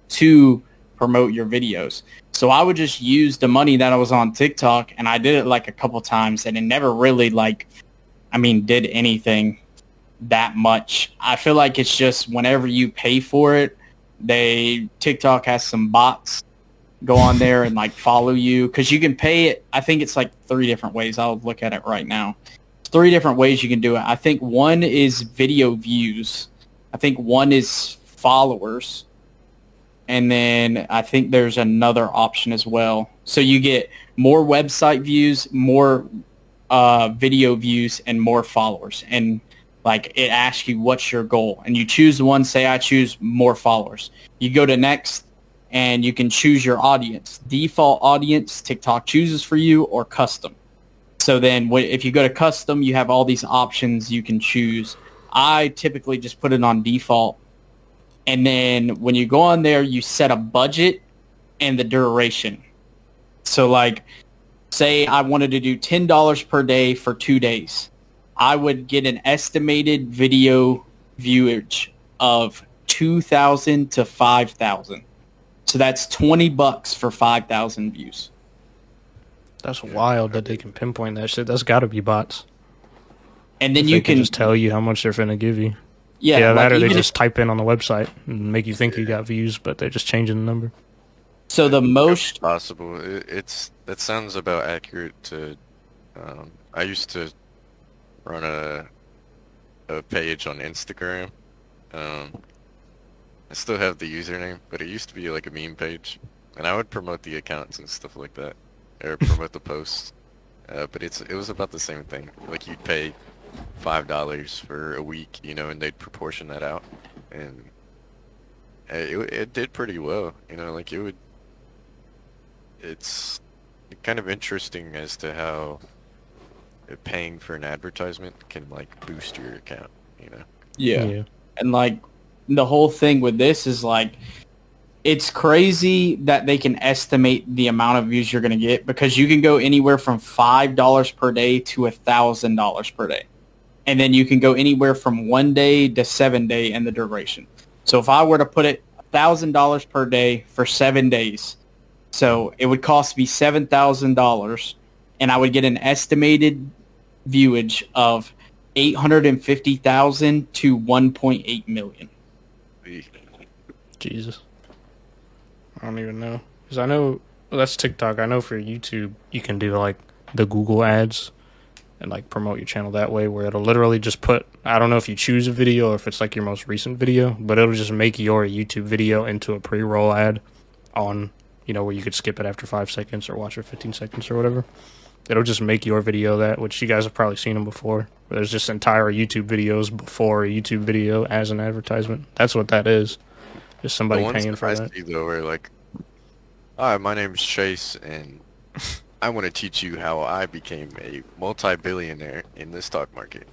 to promote your videos. So I would just use the money that I was on TikTok, and I did it like a couple times, and it never really like I mean, did anything that much. I feel like it's just whenever you pay for it, they TikTok has some bots go on there and like follow you because you can pay it. I think it's like three different ways. I'll look at it right now. Three different ways you can do it. I think one is video views. I think one is followers. And then I think there's another option as well. So you get more website views, more uh, video views and more followers. And like it asks you what's your goal, and you choose the one. Say I choose more followers. You go to next, and you can choose your audience. Default audience TikTok chooses for you, or custom. So then, if you go to custom, you have all these options you can choose. I typically just put it on default, and then when you go on there, you set a budget and the duration. So like say I wanted to do $10 per day for two days, I would get an estimated video viewage of 2,000 to 5,000. So that's 20 bucks for 5,000 views. That's wild that they can pinpoint that shit. That's got to be bots. And then If you they can, just tell you how much they're finna give you. yeah, Yeah, like that or they even if- just type in on the website and make you think you got views, but they're just changing the number. so the most, possible. It, it's that sounds about accurate to. Um, I used to run a a page on Instagram. Um, I still have the username, but it used to be like a meme page, and I would promote the accounts and stuff like that, or promote the posts. Uh, but it's it was about the same thing. Like you'd pay five dollars for a week, you know, and they'd proportion that out, and it, it did pretty well. You know, like it would it's kind of interesting as to how uh, paying for an advertisement can like boost your account. You know, yeah. And like the whole thing with this is like it's crazy that they can estimate the amount of views you're going to get because you can go anywhere from five dollars per day to a thousand dollars per day, and then you can go anywhere from one day to seven day in the duration. So if I were to put it thousand dollars per day for seven days, So it would cost me seven thousand dollars, and I would get an estimated viewage of eight hundred and fifty thousand to one point eight million. Jesus. I don't even know. Because I know well, that's TikTok. I know for YouTube, you can do like the Google ads and like promote your channel that way, where it'll literally just put. I don't know if you choose a video or if it's like your most recent video, but it'll just make your YouTube video into a pre roll ad on, you know, where you could skip it after five seconds or watch it 15 seconds or whatever. It'll just make your video that, which you guys have probably seen them before. There's just entire YouTube videos before a YouTube video as an advertisement. That's what that is. Just somebody the ones paying that for I that. see though are like, "Hi, my name's Chase, and I want to teach you how I became a multi-billionaire in the stock market."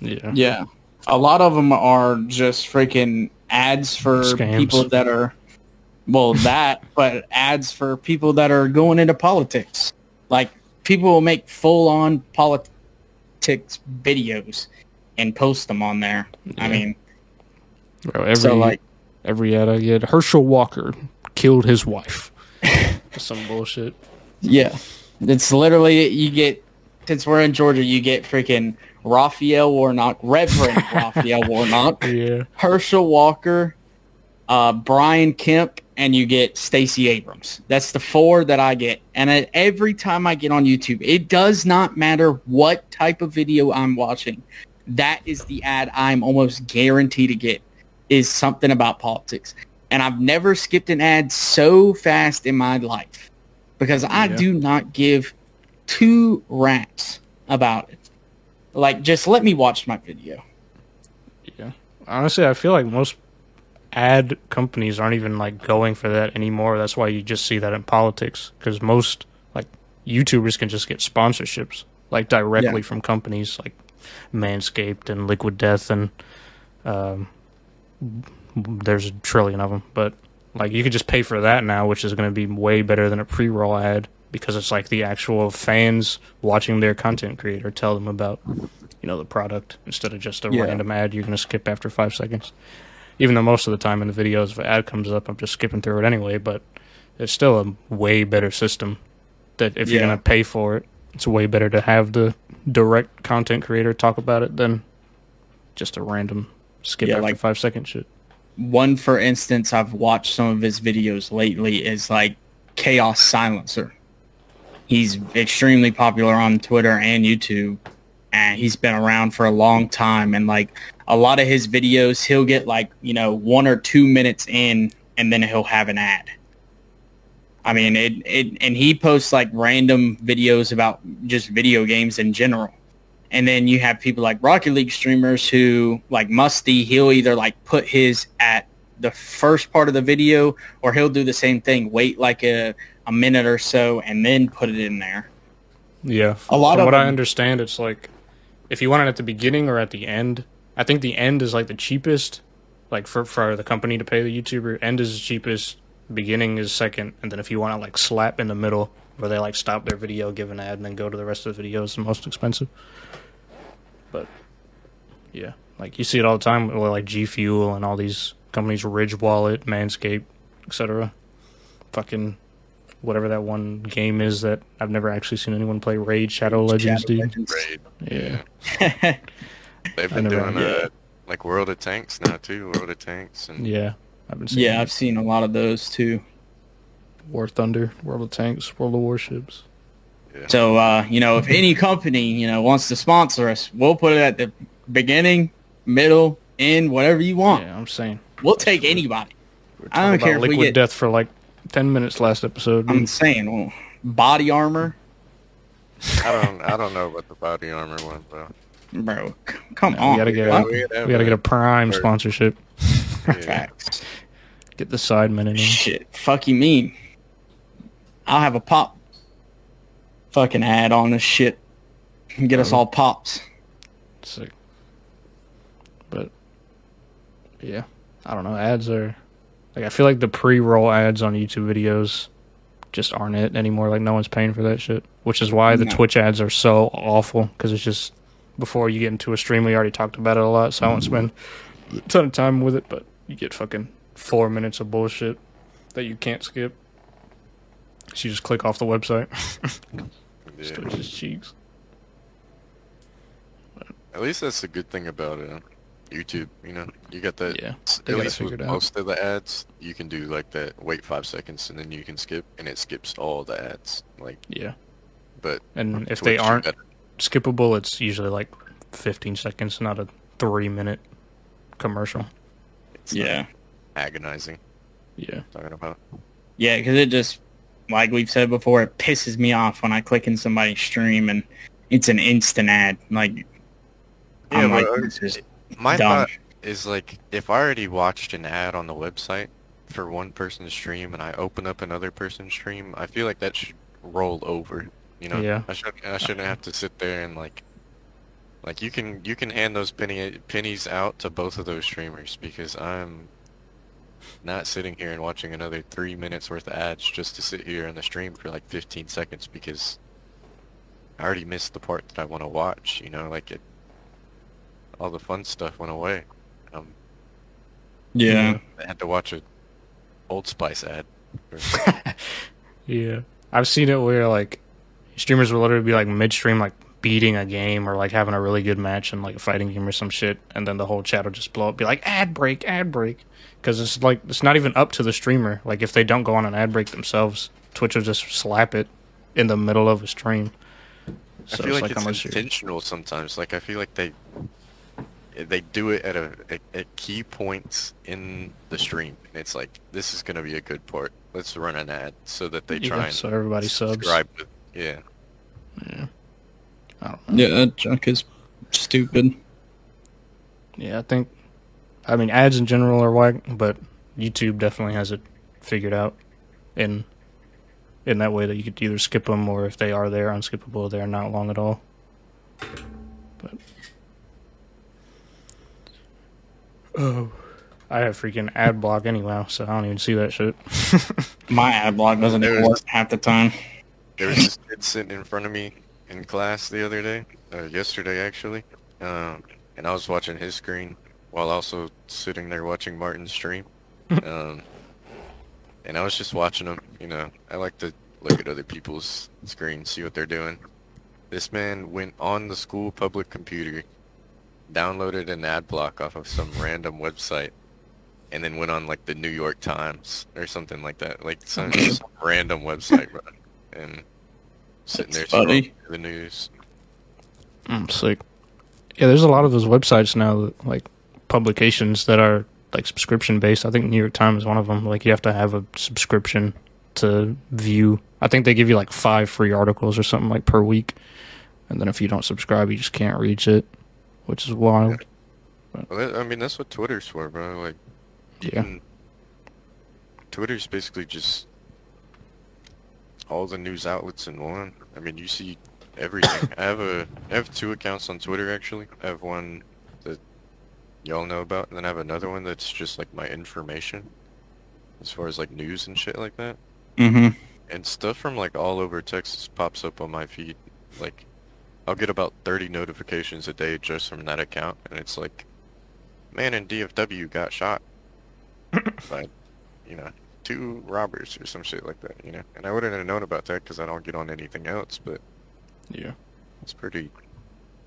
Yeah. Yeah, a lot of them are just freaking ads for Scams. people that are, well, that, but ads for people that are going into politics. Like people will make full on politics videos and post them on there. I mean, Bro, every so like, every ad I get, Herschel Walker killed his wife. Some bullshit. yeah, it's literally you get. Since we're in Georgia, you get freaking Raphael Warnock, Reverend Raphael Warnock. Yeah. Herschel Walker, uh, Brian Kemp, and you get Stacey Abrams. That's the four that I get. And every time I get on YouTube, it does not matter what type of video I'm watching. That is the ad I'm almost guaranteed to get is something about politics. And I've never skipped an ad so fast in my life because I Yeah. do not give two rats about it. Like, just let me watch my video. Yeah. Honestly, I feel like most ad companies aren't even like going for that anymore. That's why you just see that in politics because most like YouTubers can just get sponsorships like directly from companies like Manscaped and Liquid Death and um, there's a trillion of them. But like you could just pay for that now, which is going to be way better than a pre-roll ad because it's like the actual fans watching their content creator tell them about you know the product instead of just a Yeah. random ad you're going to skip after five seconds. Even though most of the time in the videos, if an ad comes up, I'm just skipping through it anyway. But it's still a way better system. That if you're going to pay for it, it's way better to have the direct content creator talk about it than just a random skip Yeah, like- five second shit. one for instance I've watched some of his videos lately is like Chaos Silencer. He's extremely popular on Twitter and YouTube and he's been around for a long time and like a lot of his videos he'll get like, you know, 1 or 2 minutes in and then he'll have an ad. I mean, it, it and he posts like random videos about just video games in general. And then you have people like Rocket League streamers who, like Musty, he'll either like put his at the first part of the video or he'll do the same thing, wait like a, a minute or so and then put it in there. Yeah. A lot From of what I understand, it's like if you want it at the beginning or at the end. I think the end is like the cheapest, like for for the company to pay the YouTuber. End is the cheapest. Beginning is second, and then if you want to like slap in the middle, where they like stop their video, give an ad, and then go to the rest of the video, is the most expensive. But yeah, like you see it all the time with like G Fuel and all these companies, Ridge Wallet, Manscaped, etc. Fucking whatever that one game is that I've never actually seen anyone play. Raid Shadow Legends, Shadow dude. Legends. Right. Yeah, They've been never- doing yeah. uh, like World of Tanks now too. World of Tanks and yeah. I've been seeing yeah, I've seen a lot of those too. War Thunder, World of Tanks, World of Warships. So, uh, you know, if any company, you know, wants to sponsor us, we'll put it at the beginning, middle, end, whatever you want. Yeah, I'm saying. We'll take anybody. We were I don't talking care about if we Liquid get- Death for like ten minutes last episode. I'm saying, well, body armor, I don't I don't know about the body armor one though. bro. c- Come Yeah, we on, gotta get Fuck a- we gotta we gotta get a Prime or- sponsorship. yeah. facts. Get the Sidemen in there. Shit, fuck you mean? I'll have a pop fucking ad on this shit. and Get us Oh. all pops. Sick. But yeah, I don't know. Ads are like I feel like the pre-roll ads on YouTube videos just aren't it anymore. Like no one's paying for that shit, which is why the No. Twitch ads are so awful because it's just before you get into a stream, we already talked about it a lot, so I won't mm. spend a ton of time with it. But you get fucking four minutes of bullshit that you can't skip. So you just click off the website. Yeah. Twitch's cheeks. At least that's the good thing about uh, YouTube. You know, you got that. Yeah, s- they At got least with out. most of the ads, you can do like that. Wait five seconds and then you can skip, and it skips all the ads. Like, Yeah, but and if Twitch, they aren't gotta- skippable, it's usually like 15 seconds, not a three minute commercial. it's not Yeah. agonizing. Yeah, Talking about. Yeah, because it just, like we've said before, it pisses me off when I click in somebody's stream and it's an instant ad. Like, I'm Yeah, like, uh, this is My dumb. thought is like, if I already watched an ad on the website for one person's stream and I open up another person's stream, I feel like that should roll over. You know, Yeah. I should I shouldn't have to sit there and like, like you can you can hand those penny pennies out to both of those streamers because I'm not sitting here and watching another three minutes worth of ads just to sit here in the stream for like 15 seconds because I already missed the part that I want to watch. You know, like it all the fun stuff went away. Um, yeah. I had to watch a Old Spice ad. yeah. I've seen it where like streamers will literally be like midstream, like beating a game or like having a really good match in like a fighting game or some shit, and then the whole chat will just blow up, be like ad break, ad break, because it's like it's not even up to the streamer. Like if they don't go on an ad break themselves, Twitch will just slap it in the middle of a stream. I feel like, it's unless you're- intentional sometimes. Like I feel like they they do it at a at, at key points in the stream. And it's like this is gonna be a good part. Let's run an ad so that they Yeah, try and so everybody subs. subscribe with. Yeah, Yeah. I don't know. Yeah, that junk is stupid. Yeah, I think. I mean, ads in general are whack, but YouTube definitely has it figured out in in that way that you could either skip them or if they are there, unskippable. They're not long at all. But oh, I have freaking ad block anyway, so I don't even see that shit. My ad block doesn't There even is- work half the time. there was this kid sitting in front of me in class the other day, uh, yesterday actually, um, and I was watching his screen while also sitting there watching Martin's stream. um, and I was just watching him. You know, I like to look at other people's screens, see what they're doing. This man went on the school public computer, downloaded an ad block off of some random website, and then went on like the New York Times or something like that, like some, some random website, bro. And sitting That's there funny. the news. I'm sick. Yeah, there's a lot of those websites now, that, like publications that are like subscription based. I think New York Times is one of them. Like you have to have a subscription to view. I think they give you like five free articles or something like per week, and then if you don't subscribe, you just can't reach it, which is wild. Well, that, I mean, that's what Twitter's for, bro. Like, Yeah. can- Twitter's basically just all the news outlets in one. I mean, you see everything. I have a, I have two accounts on Twitter actually. I have one y'all know about, and then I have another one that's just like my information, as far as like news and shit like that. Mm-hmm. And stuff from like all over Texas pops up on my feed. Like, I'll get about 30 notifications a day just from that account, and it's like, man in DFW got shot by, you know, two robbers or some shit like that, you know. And I wouldn't have known about that because I don't get on anything else, but Yeah. it's pretty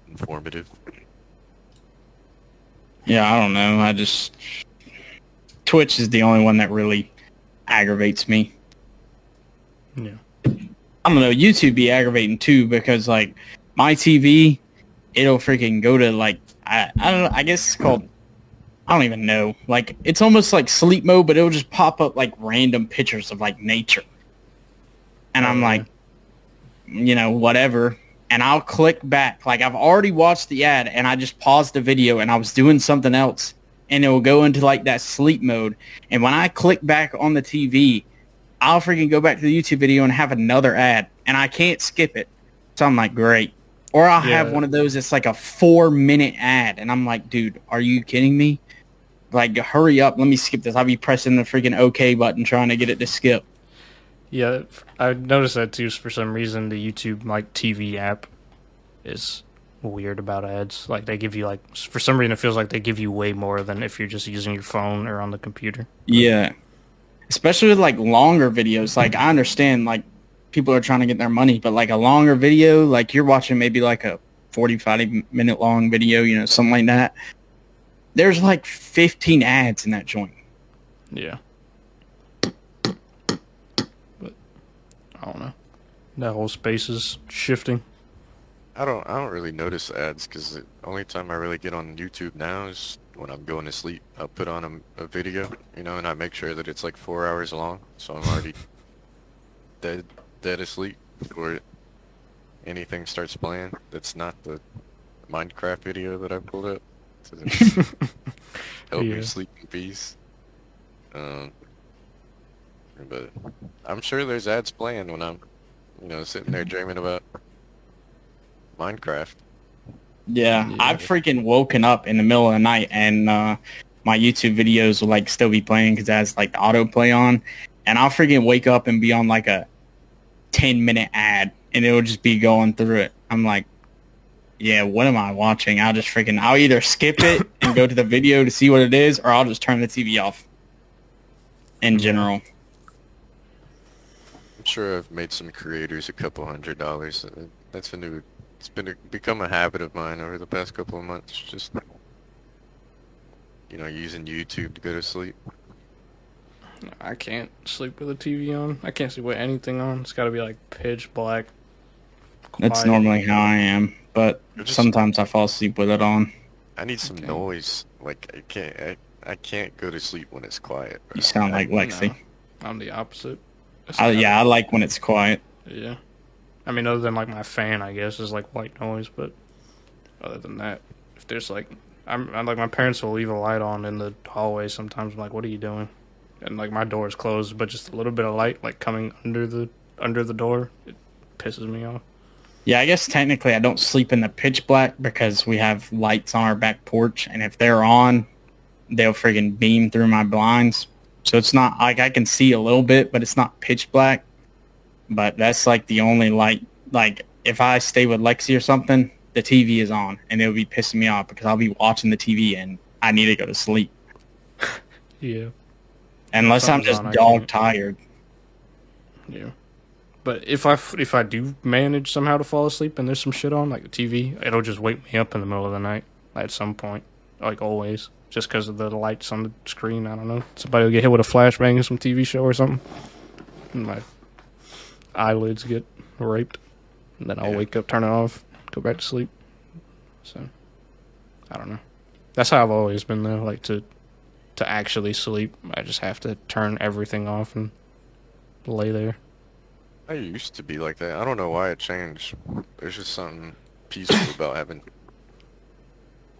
informative. Yeah, I don't know. I just Twitch is the only one that really aggravates me. Yeah. I don't know. YouTube be aggravating too because like my TV, it'll freaking go to like I I don't know. I guess it's called. I don't even know. Like it's almost like sleep mode, but it'll just pop up like random pictures of like nature, and I'm Oh, like, you know, whatever. And I'll click back. Like I've already watched the ad, and I just paused the video, and I was doing something else, and it will go into like that sleep mode. And when I click back on the TV, I'll freaking go back to the YouTube video and have another ad, and I can't skip it. So I'm like, great. Or I'll have one of those that's like a four minute ad, and I'm like, dude, are you kidding me? Like, hurry up, let me skip this. I'll be pressing the freaking OK button trying to get it to skip. Yeah, I noticed that too. For some reason, the YouTube like TV app is weird about ads. Like they give you like for some reason it feels like they give you way more than if you're just using your phone or on the computer. Yeah. Especially with like longer videos. Like I understand like people are trying to get their money, but like a longer video, like you're watching maybe like a 45 minute long video, you know, something like that. There's like 15 ads in that joint. Yeah. I don't know. That whole space is shifting. I don't I don't really notice ads because the only time I really get on YouTube now is when I'm going to sleep. I'll put on a, a video, you know, and I make sure that it's like four hours long, so I'm already dead dead asleep before anything starts playing. That's not the Minecraft video that I pulled up. help Yeah. me sleep in peace. Um, but I'm sure there's ads playing when I'm, you know, sitting there dreaming about Minecraft. Yeah, Yeah. I've freaking woken up in the middle of the night and uh, my YouTube videos will like still be playing because that's like the autoplay on, and I'll freaking wake up and be on like a ten minute ad, and it will just be going through it. I'm like, yeah, what am I watching? I'll just freaking I'll either skip it and go to the video to see what it is, or I'll just turn the TV off. In general, I'm sure I've made some creators a couple hundred dollars. Uh, That's a new. It's been a, become a habit of mine over the past couple of months. Just you know, using YouTube to go to sleep. I can't sleep with a TV on. I can't sleep with anything on. It's got to be like pitch black. that's quiet. normally how I am, but just- sometimes I fall asleep with it on. I need some Okay. noise. Like I can't. I, I can't go to sleep when it's quiet. bro. You sound like No, Lexi. I'm the opposite. I, yeah, I like when it's quiet. Yeah. I mean, other than like my fan, I guess is like white noise, but other than that, if there's like, I'm, I'm like my parents will leave a light on in the hallway. Sometimes I'm like, what are you doing? And like my door is closed, but just a little bit of light like coming under the under the door, it pisses me off. Yeah, I guess technically I don't sleep in the pitch black because we have lights on our back porch, and if they're on, they'll friggin' beam through my blinds. So it's not like I can see a little bit, but it's not pitch black. But that's like the only light. Like if I stay with Lexi or something, the TV is on, and it'll be pissing me off because I'll be watching the TV and I need to go to sleep Yeah. unless I'm just on, dog tired. Yeah. But if I if I do manage somehow to fall asleep and there's some shit on like the TV, it'll just wake me up in the middle of the night at some point, like always, just because of the lights on the screen. I don't know. Somebody will get hit with a flashbang in some TV show or something, and my eyelids get raped, and then I'll Yeah. wake up, turn it off, go back to sleep. So I don't know. That's how I've always been though. Like to to actually sleep, I just have to turn everything off and lay there. I used to be like that. I don't know why it changed. There's just something peaceful about having,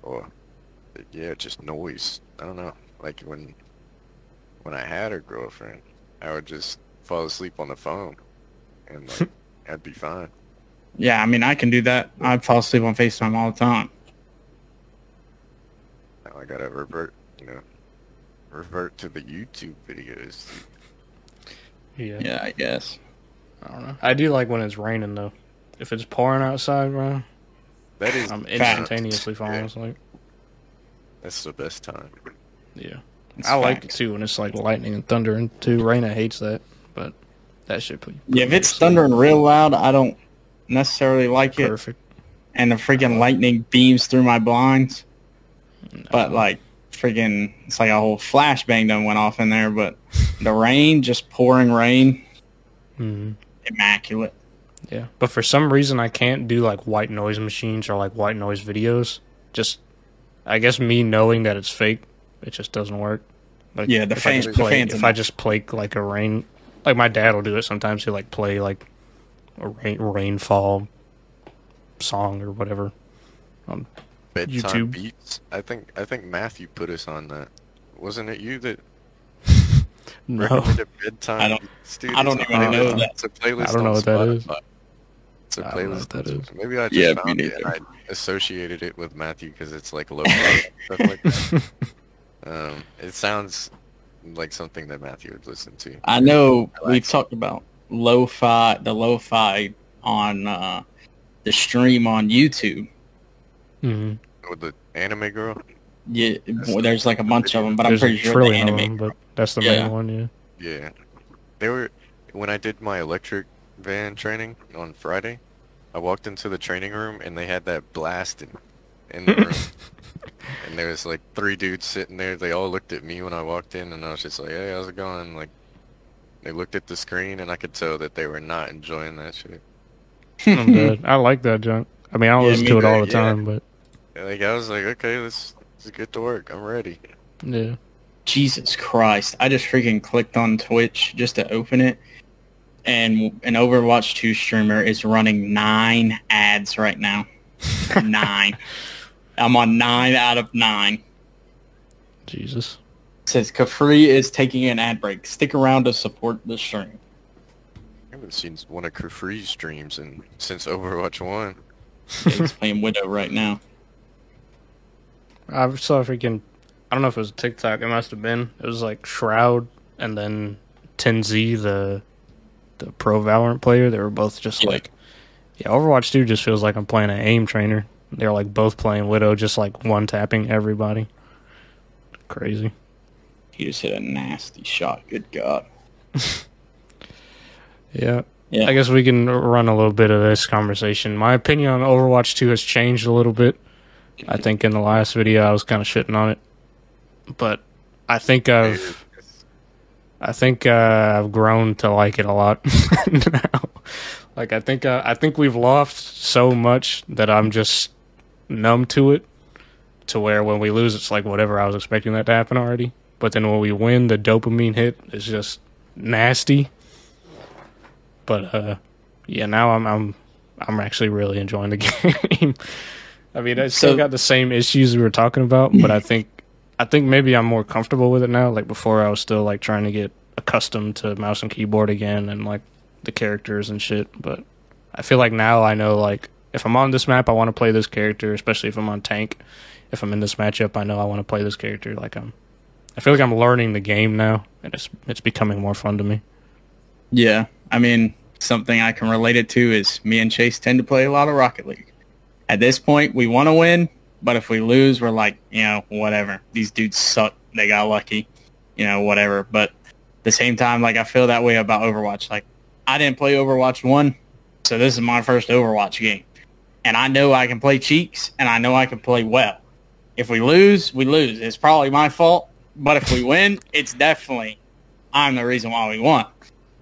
or yeah, just noise. I don't know. Like when when I had a girlfriend, I would just fall asleep on the phone, and like I'd be fine. Yeah, I mean I can do that. I'd fall asleep on Facetime all the time. Now I gotta revert, you know, revert to the YouTube videos. Yeah. Yeah, I guess. I don't know. I do like when it's raining though. If it's pouring outside, bro, That is I'm Fact. instantaneously falling asleep. That's the best time. Yeah. It's I like it too when it's like lightning and thunder and too. Raina hates that, but that shit put, put Yeah, if it's thundering real loud, I don't necessarily like it. perfect. And the freaking lightning beams through my blinds. No. But like freaking, it's like a whole flashbang done went off in there. But the rain, just pouring rain, Mhm. immaculate. Yeah, but for some reason I can't do like white noise machines or like white noise videos. Just, I guess me knowing that it's fake, it just doesn't work. Like, Yeah, the if I fan- just the play, fans if I just play like a rain, like my dad will do it sometimes. He'll like play like a rain rainfall song or whatever. Bedtime YouTube. beats. I think I think Matthew put us on that. Wasn't it you that No, bedtime I don't- I don't even know that. It's a playlist. I don't know on what that is. Spotify. It's a playlist. what that on is. Spotify. Maybe I just Yeah, found it and I associated it with Matthew because it's like low stuff like that. Um, it sounds like something that Matthew would listen to. I know I like we've talked about lo-fi, the lo-fi on uh, the stream on YouTube. hmm With the anime girl. Yeah, well, there's like a bunch of them, but I'm pretty sure the anime. them, but that's the Yeah. main one. Yeah. Yeah, they were when I did my electric van training on Friday. I walked into the training room and they had that blasting in the room. and there was like three dudes sitting there. They all looked at me when I walked in and I was just like, hey, how's it going? Like, they looked at the screen and I could tell that they were not enjoying that shit. I'm dead. I like that junk. I mean, I don't Yeah, listen to it all too, the yeah. time, but Like, I was like, okay, let's, let's get to work. I'm ready. yeah. Jesus Christ. I just freaking clicked on Twitch just to open it. And an Overwatch 2 streamer is running nine ads right now. nine. I'm on nine out of nine. Jesus. It says Kephrii is taking an ad break. Stick around to support the stream. I haven't seen one of Kephrii's streams in, since Overwatch 1. He's playing Widow right now. I saw a freaking. I don't know if it was TikTok. It must have been. It was like Shroud and then TenZ, the the pro Valorant player. They were both just Yeah. like, yeah. Overwatch 2 just feels like I'm playing an aim trainer. They're like both playing Widow, just like one tapping everybody. Crazy. He just hit a nasty shot. Good God. Yeah. Yeah. I guess we can run a little bit of this conversation. My opinion on Overwatch 2 has changed a little bit. I think in the last video I was kind of shitting on it, but I think I've I think uh, I've grown to like it a lot now. Like I think uh, I think we've lost so much that I'm just numb to it. To where when we lose, it's like whatever. I was expecting that to happen already, but then when we win, the dopamine hit is just nasty. But uh, yeah, now I'm I'm I'm actually really enjoying the game. I mean, I still So- got the same issues we were talking about, but I think I think maybe I'm more comfortable with it now. Like before, I was still like trying to get accustomed to mouse and keyboard again and like the characters and shit. But I feel like now I know like if I'm on this map, I want to play this character, especially if I'm on tank. If I'm in this matchup, I know I want to play this character. Like I'm, I feel like I'm learning the game now, and it's it's becoming more fun to me. Yeah, I mean, something I can relate it to is me and Chase tend to play a lot of Rocket League. At this point, we want to win, but if we lose, we're like, you know, whatever. These dudes suck. They got lucky, you know, whatever. But at the same time, like I feel that way about Overwatch. Like I didn't play Overwatch one, so this is my first Overwatch game, and I know I can play cheeks, and I know I can play well. If we lose, we lose. It's probably my fault, but if we win, it's definitely I'm the reason why we won.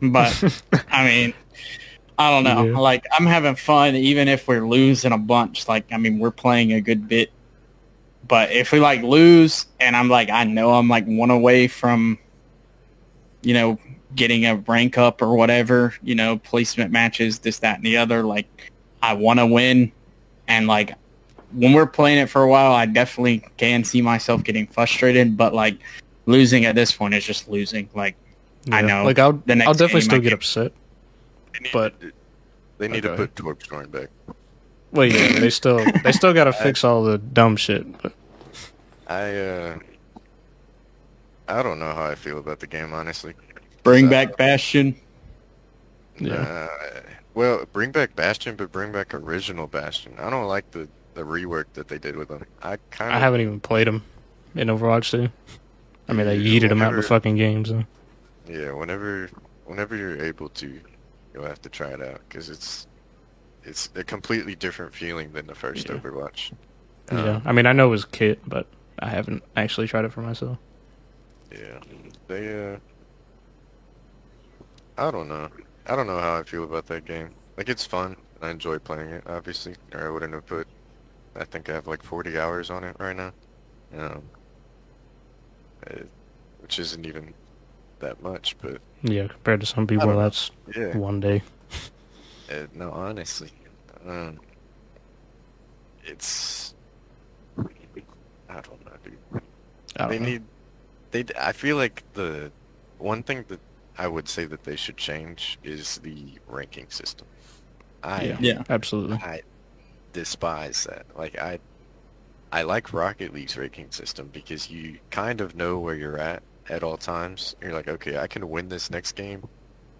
But I mean, I don't know. Yeah. Like I'm having fun even if we're losing a bunch. Like I mean, we're playing a good bit. But if we like lose and I'm like I know I'm like one away from you know, getting a rank up or whatever, you know, placement matches, this, that, and the other, like I wanna win and like when we're playing it for a while I definitely can see myself getting frustrated, but like losing at this point is just losing. Like I know. Like I'll The next I'll definitely still I get- upset. They need, But- to, they need to Okay. put Torbjorn back. Well, yeah, they still they still got to fix all the dumb shit. But I uh, I don't know how I feel about the game, honestly. bring Uh, back Bastion. yeah, Uh, well, bring back Bastion, but bring back original Bastion. I don't like the the rework that they did with them. I kind I haven't even played them in Overwatch 2. I mean, they yeeted them out the fucking games. So. Yeah, whenever whenever you're able to, you'll have to try it out because it's it's a completely different feeling than the first Yeah. Overwatch. yeah, Um, I mean, I know it was Kit, but I haven't actually tried it for myself. Yeah, they. Uh, I don't know. I don't know how I feel about that game. Like it's fun. I enjoy playing it, obviously, or I wouldn't have put. I think I have like 40 hours on it right now, um, it, which isn't even that much, but Yeah, compared to some people, that's yeah. one day. Uh, no, honestly, um, it's. I don't know, dude. Don't they know. need they d- i feel like the one thing that i would say that they should change is the ranking system i Yeah. Yeah. Absolutely. i despise that like i i like rocket league's ranking system because you kind of know where you're at at all times you're like okay i can win this next game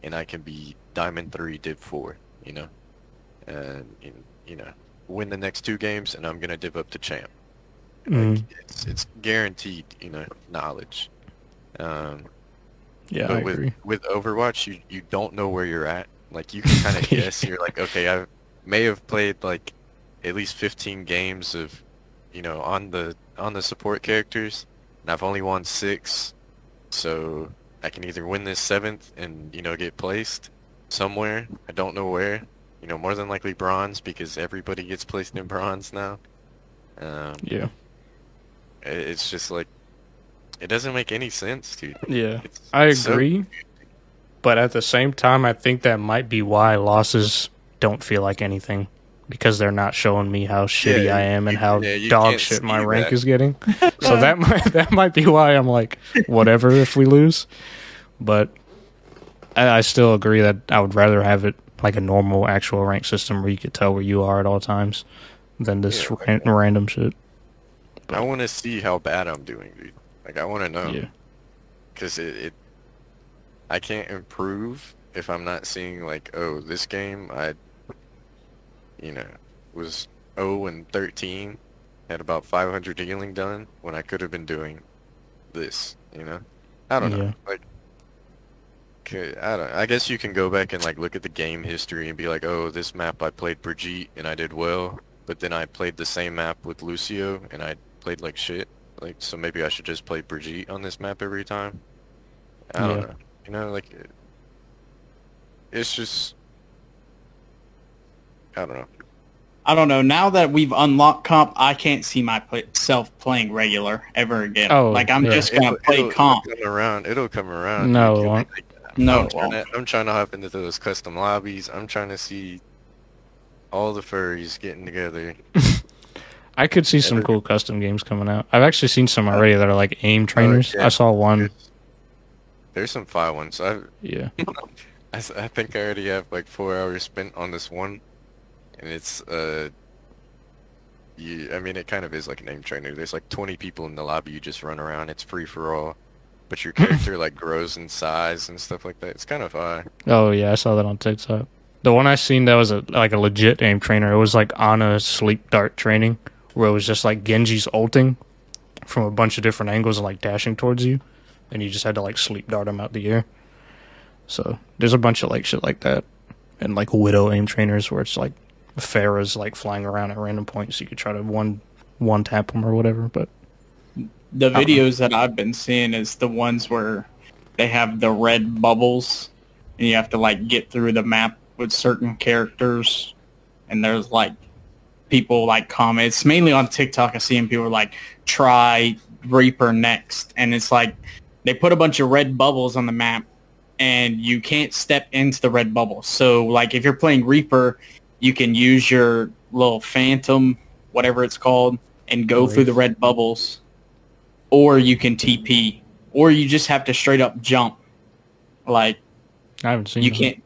and i can be diamond 3 div 4 you know and you know win the next two games and i'm gonna div up to champ Mhm. like it's it's guaranteed, you know, knowledge. Um, Yeah, but I with agree. with Overwatch, you you don't know where you're at Like you can kind of guess. You're like, okay, I may have played like at least 15 games of, you know, on the on the support characters, and I've only won six, so I can either win this seventh and you know get placed somewhere. I don't know where. You know, more than likely bronze because everybody gets placed in bronze now. Um, Yeah. it's just like it doesn't make any sense, dude. Yeah. It's I so- agree. But at the same time, I think that might be why losses don't feel like anything because they're not showing me how shitty Yeah, I am and how yeah, dog shit my rank that. is getting. so that might that might be why I'm like whatever if we lose. But I, I still agree that I would rather have it like a normal actual rank system where you could tell where you are at all times than this Yeah. ran- random shit. I want to see how bad I'm doing, dude. Like I want to know. Yeah. because it, it I can't improve if I'm not seeing like oh this game I you know was 0 and 13 had about 500 healing done when I could have been doing this you know? I don't know like I don't I guess you can go back and like look at the game history and be like oh this map I played Brigitte and I did well but then I played the same map with Lucio and I played like shit like so maybe I should just play Brigitte on this map every time? I don't Yeah. know you know like it, it's just I don't know I don't know. Now that we've unlocked comp, I can't see myself playing regular ever again. Oh, like I'm yeah. just gonna It'll- play it'll- comp. It'll come around. It'll come around. No, it won't. No, I'm trying, to, I'm trying to hop into those custom lobbies. I'm trying to see all the furries getting together. I could see some cool custom games coming out. I've actually seen some already that are like aim oh, trainers. yeah. I saw one. There's, there's some fire ones. I, Yeah. I s- I think I already have like four hours spent on this one, and it's uh. You, I mean, it kind of is like a name trainer. There's like 20 people in the lobby. You just run around. It's free for all, but your character like grows in size and stuff like that. It's kind of fun. Oh yeah, I saw that on TikTok. The one I seen that was a like a legit aim trainer. It was like on a sleep dart training where it was just like Genji's ulting from a bunch of different angles and like dashing towards you, and you just had to like sleep dart him out the air. So there's a bunch of like shit like that, and like widow aim trainers where it's like Pharah's like flying around at random points. You could try to one one tap them or whatever. But The videos that I've been seeing is the ones where they have the red bubbles, and you have to like get through the map with certain characters, and there's like people like comment. It's mainly on TikTok. I see and people like try Reaper next, and it's like they put a bunch of red bubbles on the map, and you can't step into the red bubble. So like if you're playing Reaper, you can use your little Phantom, whatever it's called, and go through the red bubbles, or you can TP, or you just have to straight up jump. Like I haven't seen you that. can't.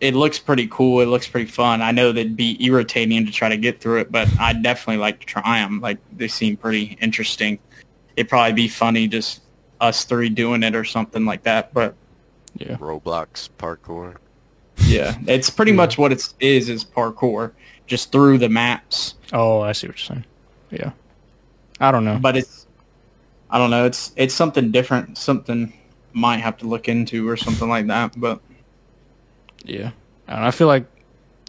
It looks pretty cool. It looks pretty fun. I know that'd be irritating to try to get through it, but I'd definitely like to try them. Like they seem pretty interesting. It'd probably be funny just us three doing it or something like that. But Yeah. Roblox parkour. Yeah, it's pretty Yeah. much what it is is parkour, just through the maps. Oh, I see what you're saying. Yeah. I don't know. But it's, I don't know. It's it's something different. Something might have to look into or something like that. But Yeah. And I feel like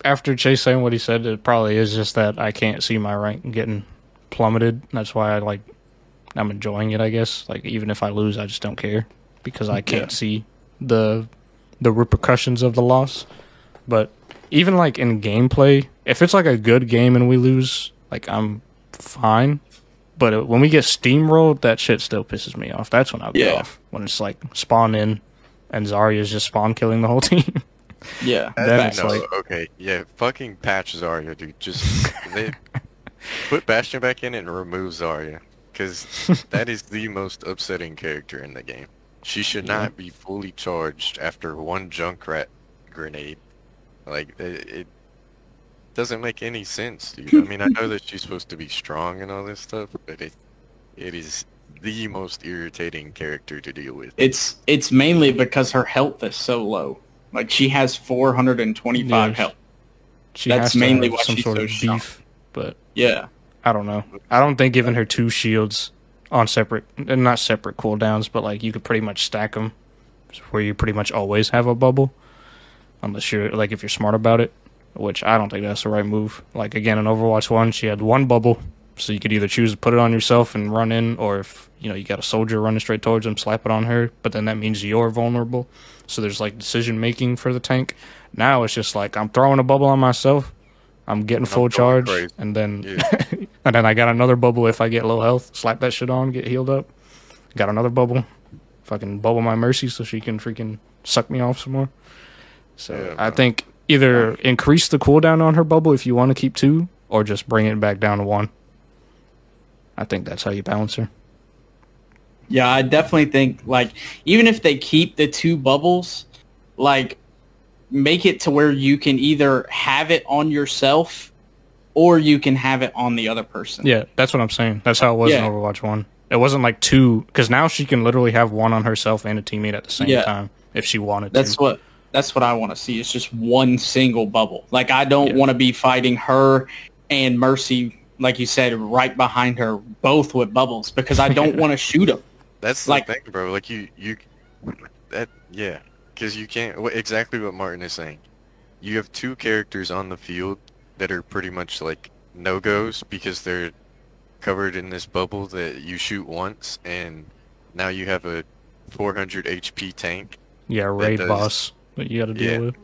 after Chase saying what he said, it probably is just that I can't see my rank getting plummeted. That's why I like I'm enjoying it, I guess. Like even if I lose, I just don't care because I can't Yeah. see the the repercussions of the loss. But even like in gameplay, if it's like a good game and we lose, like I'm fine. But when we get steamrolled, that shit still pisses me off. That's when I'll get Yeah. off. When it's like spawn in and Zarya's just spawn killing the whole team. yeah, That's no, like- okay, yeah, fucking patch Zarya, dude. Just they put Bastion back in and remove Zarya, because that is the most upsetting character in the game. She should not be fully charged after one Junkrat grenade. Like it, it doesn't make any sense, dude. I mean, I know that she's supposed to be strong and all this stuff, but it it is the most irritating character to deal with. It's it's mainly because her health is so low. Like she has 425 Yeah, health. She That's has mainly have why some she's sort so of strong. beef, but Yeah. I don't know. I don't think giving her two shields on separate, and not separate cooldowns, but like you could pretty much stack them, where you pretty much always have a bubble. unless you're like if you're smart about it, which I don't think that's the right move. Like again in Overwatch One, she had one bubble, so you could either choose to put it on yourself and run in, or if you know you got a soldier running straight towards them, slap it on her. But then that means you're vulnerable. So there's like decision making for the tank. Now it's just like I'm throwing a bubble on myself. I'm getting full charge, crazy. and then Yeah. and then I got another bubble if I get low health. Slap that shit on, get healed up. Got another bubble. Fucking bubble my mercy so she can freaking suck me off some more. So Yeah, I think either increase the cooldown on her bubble if you want to keep two, or just bring it back down to one. I think that's how you balance her. Yeah, I definitely think like even if they keep the two bubbles, like make it to where you can either have it on yourself or you can have it on the other person. Yeah, that's what I'm saying. That's how it was in Overwatch One. It wasn't like two because now she can literally have one on herself and a teammate at the same Yeah. time if she wanted That's to. what that's what I want to see. It's just one single bubble. Like I don't Yeah. want to be fighting her and Mercy, like you said, right behind her, both with bubbles, because I don't want to shoot them. That's like, the Like- thing, bro. Like you, you, that yeah, because you can't. Exactly what Martin is saying. You have two characters on the field that are pretty much like no goes because they're covered in this bubble that you shoot once, and now you have a 400 HP tank, yeah, raid does- boss that you got to deal Yeah. with.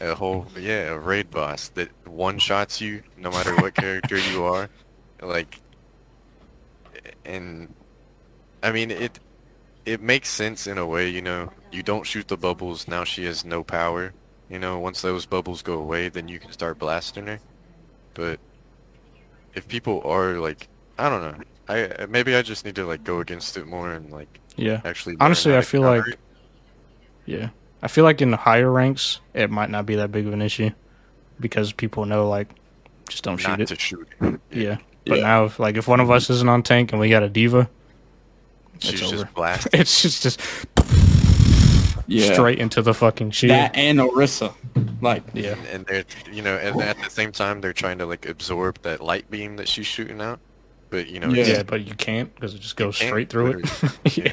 a whole yeah, a raid boss that one shots you no matter what character you are, like, and I mean it. It makes sense in a way, you know. You don't shoot the bubbles. Now she has no power. You know, once those bubbles go away, then you can start blasting her. But if people are like, I don't know. I maybe I just need to like go against it more and like Yeah. actually. Honestly, I feel like- it. Yeah. I feel like in the higher ranks, it might not be that big of an issue because people know, like, just don't shoot it. to shoot. it. Yeah. But Yeah. now, if, like, if one of us isn't on tank and we got a D.Va, She's over. just blasting. it's just, just Yeah. straight into the fucking shield. That and Orisa. Like yeah. and, and they're you know and at the same time they're trying to like absorb that light beam that she's shooting out but you know Yeah. Yeah, but you can't because it just goes straight through it. yeah.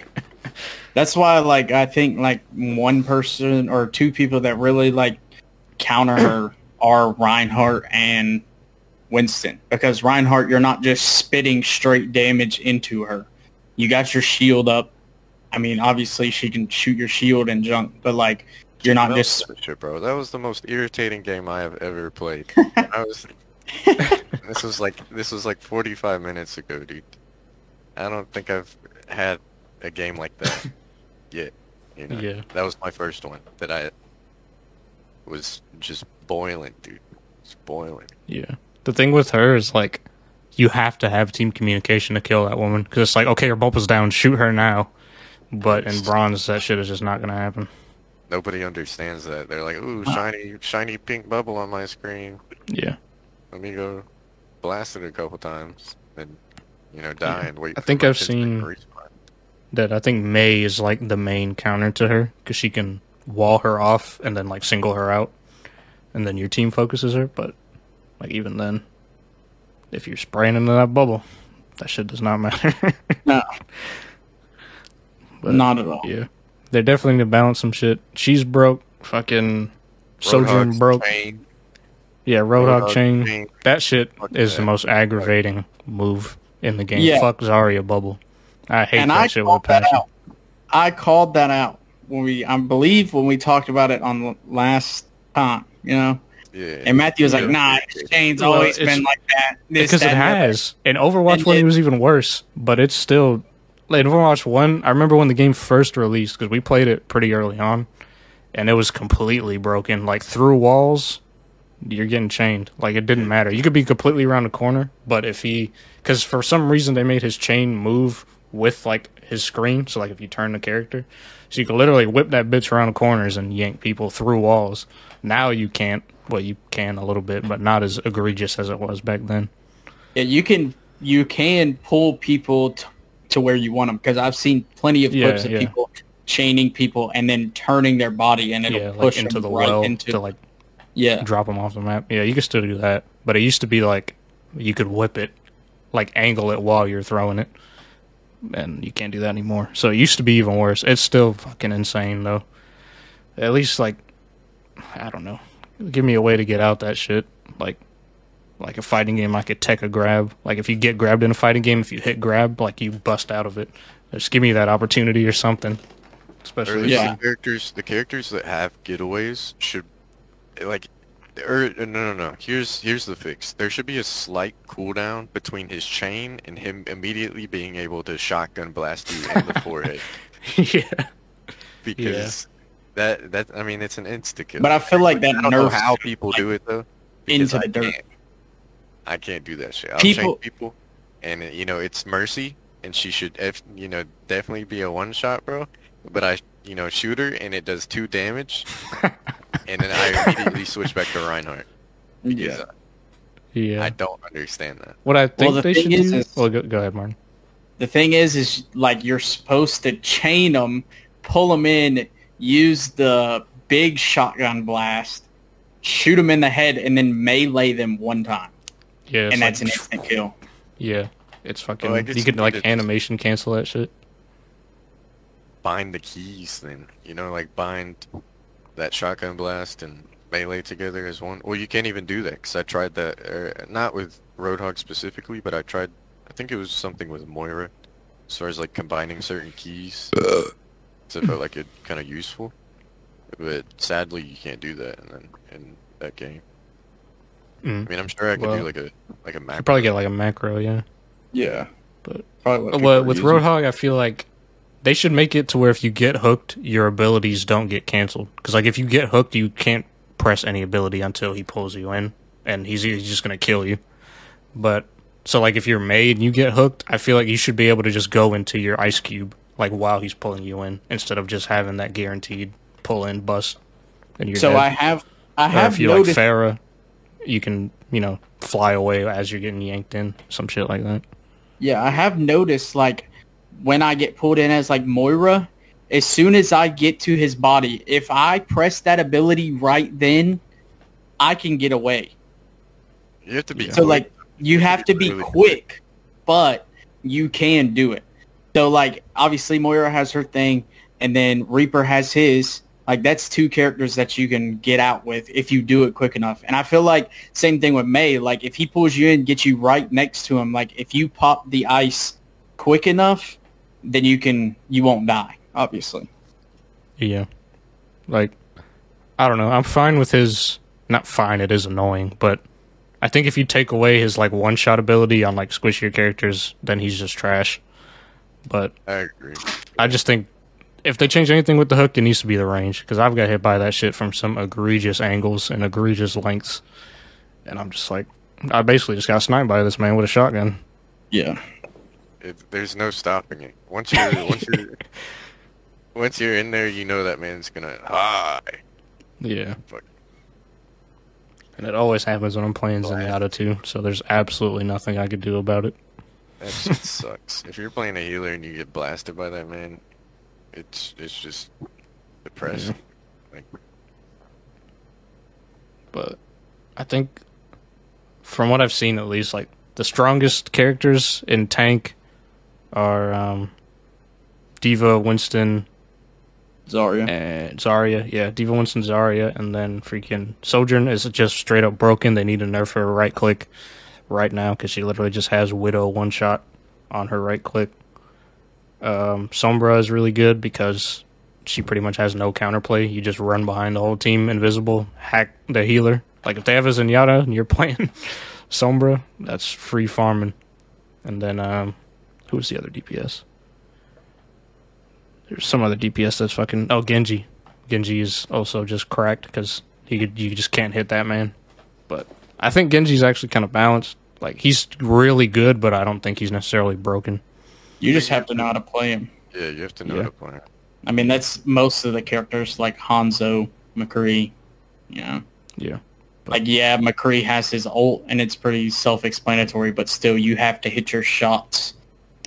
That's why, like, I think like one person or two people that really like counter her are Reinhardt and Winston because Reinhardt, you're not just spitting straight damage into her. You got your shield up. I mean, obviously she can shoot your shield and junk, but like you're not just shit, bro. That was the most irritating game i have ever played. I was this was like this was like 45 minutes ago dude. I don't think i've had a game like that yet you know? Yeah. that was my first one that i was just boiling dude. Just boiling. Yeah. The thing with her is like, you have to have team communication to kill that woman because it's like, okay, her is down, shoot her now. But in bronze, that shit is just not gonna happen. nobody understands that they're like ooh shiny shiny pink bubble on my screen Yeah. Let me go blast it a couple times and you know die and wait. I think I've seen- That I think Mei is like the main counter to her because she can wall her off and then like single her out, and then your team focuses her. But like even then, if you're spraying into that bubble, that shit does not matter. no, But- not at all. Yeah, they definitely need to balance some shit. She's broke. Fucking Sojourn broke. chain, Yeah, Roadhog Roadhog chain. chain. That shit Fuck is that. the most aggravating move in the game. Yeah. Fuck Zarya bubble. I hate and that I shit with a called that passion. out. I called that out when we, I believe, when we talked about it on the last time. You know, Yeah. and Matthew was like, Yeah. "Nah, Exchange's Well, always been like that." This, Because that, it and the other." has. In Overwatch And 1, it, it- was even worse. But it's still. In Overwatch 1, I remember when the game first released, because we played it pretty early on, and it was completely broken. Like, through walls, you're getting chained. Like, it didn't matter. You could be completely around the corner, but if he. Because for some reason, they made his chain move with, like, his screen. So, like, if you turn the character. So you could literally whip that bitch around corners and yank people through walls. Now you can't. Well, you can a little bit, but not as egregious as it was back then. Yeah, you can you can pull people t- to where you want them because I've seen plenty of Yeah, clips of yeah. people chaining people and then turning their body and it'll yeah, like push into them the right well into to like yeah. drop them off the map. Yeah, you can still do that, but it used to be like you could whip it, like angle it while you're throwing it, and you can't do that anymore. So it used to be even worse. It's still fucking insane though. At least like I don't know. Give me a way to get out that shit. Like like a fighting game, I could tech a grab. Like if you get grabbed in a fighting game, if you hit grab, like you bust out of it. Just give me that opportunity or something. Especially Yeah. the characters, the characters that have getaways should, like, er, or no, no, no. Here's here's the fix. There should be a slight cooldown between his chain and him immediately being able to shotgun blast you in the forehead yeah. because that that I mean it's an insta kill. But I feel like that I don't know how people do it though. because into I the dirt. Can't. I can't do that shit. I'll People- chain people, and uh, you know it's Mercy, and she should, if, you know, definitely be a one shot, bro. But I, you know, shoot her, and it does two damage, and then I immediately switch back to Reinhardt. because Yeah. Yeah. I don't understand that. what I think the they thing should is- do. is- well, go, go ahead, Martin. The thing is, is like you're supposed to chain them, pull them in, use the big shotgun blast, shoot them in the head, and then melee them one time, Yeah. and that's an like- instant kill. Yeah. It's fucking. Well, I you could like animation cancel that shit. Bind the keys, then you know, like bind that shotgun blast and melee together as one. Well, you can't even do that because I tried that, er, not with Roadhog specifically, but I tried. I think it was something with Moira, as far as like combining certain keys. so it felt like it kind of useful. But sadly, you can't do that in in that game. Mm. I mean, I'm sure I could Well, do like a like a You macro. probably get like a macro, yeah. Yeah, But- probably what people Well, with using. Roadhog, I feel like they should make it to where if you get hooked, your abilities don't get canceled. Because like if you get hooked, you can't press any ability until he pulls you in, and he's, he's just gonna kill you. But so like if you're Mei and you get hooked, I feel like you should be able to just go into your ice cube like while he's pulling you in, instead of just having that guaranteed pull in bust. And you're So dead. I have, I Or have if you noticed. like Pharah, you can you know fly away as you're getting yanked in, some shit like that. Yeah, I have noticed like when I get pulled in as like Moira, as soon as I get to his body, if I press that ability right then, I can get away. You have to be So quick. like you have to be Really quick, but you can do it. So like obviously Moira has her thing and then Reaper has his. Like that's two characters that you can get out with if you do it quick enough. And I feel like same thing with Mei. Like if he pulls you in, and get you right next to him. Like if you pop the ice quick enough, then you can you won't die. Obviously. Yeah. Like, I don't know. I'm fine with his. Not fine, it is annoying, but I think if you take away his, like, one shot ability on, like, squishier characters, then he's just trash. But I agree. I just think if they change anything with the hook, it needs to be the range. Because I've got hit by that shit from some egregious angles and egregious lengths. And I'm just like, I basically just got sniped by this man with a shotgun. Yeah. It, there's no stopping it. Once you're once you're once you're in there, you know that man's gonna hi. Yeah. Fuck. And it always happens when I'm playing Zenyatta too, so there's absolutely nothing I could do about it. That shit sucks. If you're playing a healer and you get blasted by that man, it's it's just depressing. Like but I think from what I've seen at least, like the strongest characters in tank are um, D.Va, Winston, Zarya. and Zarya. Yeah, D.Va, Winston, Zarya, and then freaking Sojourn is just straight up broken. They need a nerf her right click right now because she literally just has Widow one shot on her right click. Um, Sombra is really good because she pretty much has no counterplay. You just run behind the whole team, invisible, hack the healer. Like if they have a Zenyatta and you're playing Sombra, that's free farming. And then um, who was the other DPS? There's some other DPS that's fucking oh Genji. Genji is also just cracked because he could, you just can't hit that man. But I think Genji's actually kind of balanced. Like he's really good, but I don't think he's necessarily broken. You just have to know how to play him. yeah, you have to know Yeah. how to play. him. I mean, that's most of the characters like Hanzo, McCree. You know, Yeah. like yeah, McCree has his ult, and it's pretty self-explanatory. But still, you have to hit your shots,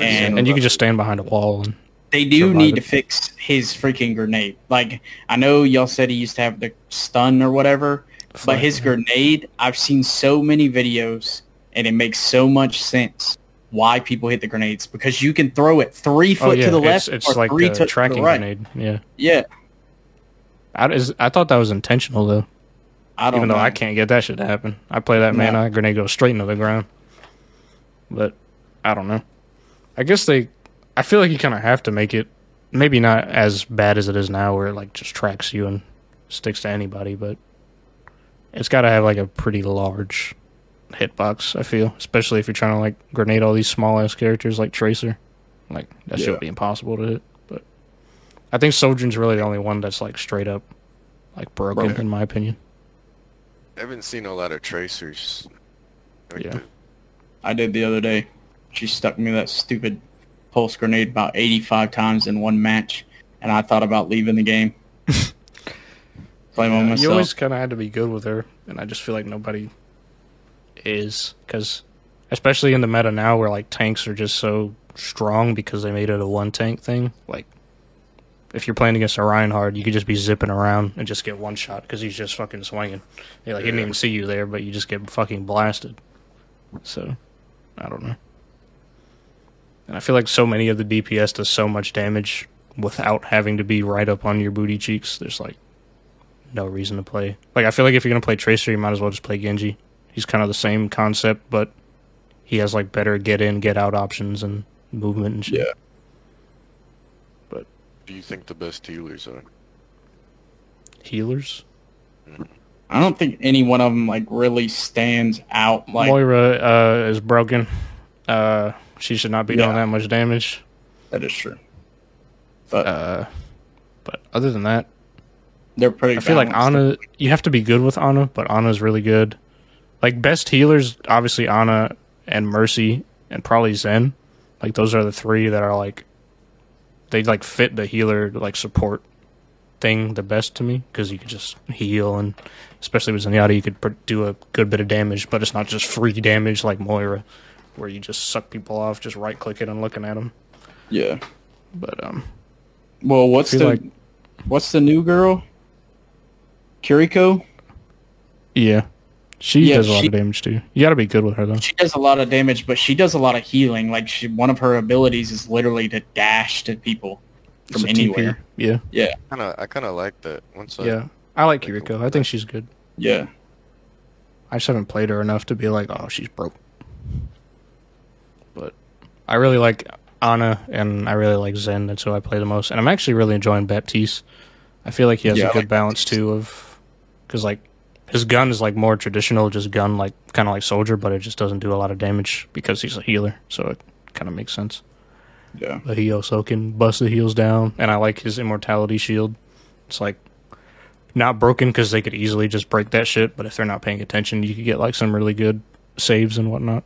and, And you can just stand behind a wall and they do need it. to fix his freaking grenade. Like I know y'all said he used to have the stun or whatever, but his grenade, I've seen so many videos, and it makes so much sense why people hit the grenades because you can throw it three oh, foot yeah, to the left it's or like three a to, to tracking the right. grenade. Yeah, Yeah, I, is, I thought that was intentional though. I don't Even though know. I can't get that shit to happen. I play that No. I grenade goes straight into the ground. But I don't know. I guess they. I feel like you kind of have to make it. Maybe not as bad as it is now, where it like just tracks you and sticks to anybody, but it's got to have like a pretty large hitbox. I feel, especially if you're trying to like grenade all these small ass characters like Tracer. Like that Yeah. should be impossible to hit. But I think Sojourn's really the only one that's like straight up like broken, Broken. in my opinion. I haven't seen a lot of tracers. Like Yeah. the- I did the other day. She stuck me that stupid pulse grenade about 85 times in one match, and I thought about leaving the game. Blame on You always kind of had to be good with her, and I just feel like nobody is because, especially in the meta now, where like tanks are just so strong because they made it a one tank thing. Like, if you're playing against a Reinhardt, you could just be zipping around and just get one shot because he's just fucking swinging. Yeah, like he didn't even see you there, but you just get fucking blasted. So, I don't know. And I feel like so many of the DPS does so much damage without having to be right up on your booty cheeks. There's like no reason to play. Like I feel like if you're gonna play Tracer, you might as well just play Genji. He's kind of the same concept, but he has like better get in, get out options and movement and shit. Yeah. But do you think the best healers are? Healers. I don't think any one of them like really stands out. Like Moira uh, is broken. Uh, she should not be doing that much damage. that is true, but Uh, but other than that, they're pretty. I feel like balanced. Ana. You have to be good with Ana, but Ana's really good. Like best healers, obviously Ana and Mercy and probably Zen. Like those are the three that are like they like fit the healer like support thing the best to me because you could just heal and especially with Zenyatta you could pr- do a good bit of damage, but it's not just free damage like Moira where you just suck people off just right clicking and looking at them. Yeah. But um, Well, what's the like- what's the new girl? Kiriko. yeah, she Yeah, does a lot she- of damage too. You got to be good with her though. She does a lot of damage, but she does a lot of healing. Like she, one of her abilities is literally to dash to people It's from a TP. anywhere. Yeah. Yeah, Kind of, I kind of like that. Once I, Yeah, I like Like, Kiriko. Oh, I think she's good. yeah. I just haven't played her enough to be like, oh, she's broke. But I really like Ana and I really like Zen. That's who I play the most. And I'm actually really enjoying Baptiste. I feel like he has Yeah, a I good like balance too of because like his gun is like more traditional, just gun like kind of like soldier, but it just doesn't do a lot of damage because he's a healer. So it kind of makes sense. Yeah. But he also can bust the heals down, and I like his immortality shield. It's like not broken because they could easily just break that shit, but if they're not paying attention, you could get like some really good saves and whatnot.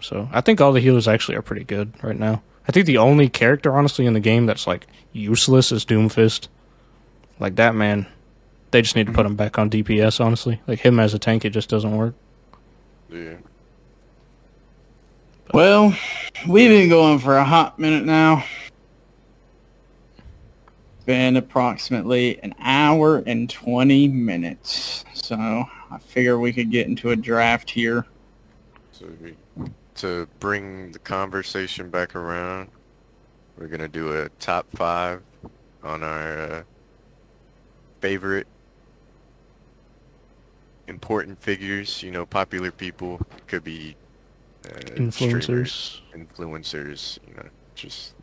So I think all the healers actually are pretty good right now. I think the only character honestly in the game that's like useless is Doomfist. Like that man, they just need to put him back on DPS. Honestly, like him as a tank, it just doesn't work. yeah. Well, we've been going for a hot minute now. Been approximately an hour and 20 minutes. So I figure we could get into a draft here. So we, to bring the conversation back around, we're gonna do a top five on our uh, favorite important figures. You know, popular people could be uh, Influencers. influencers. You know, just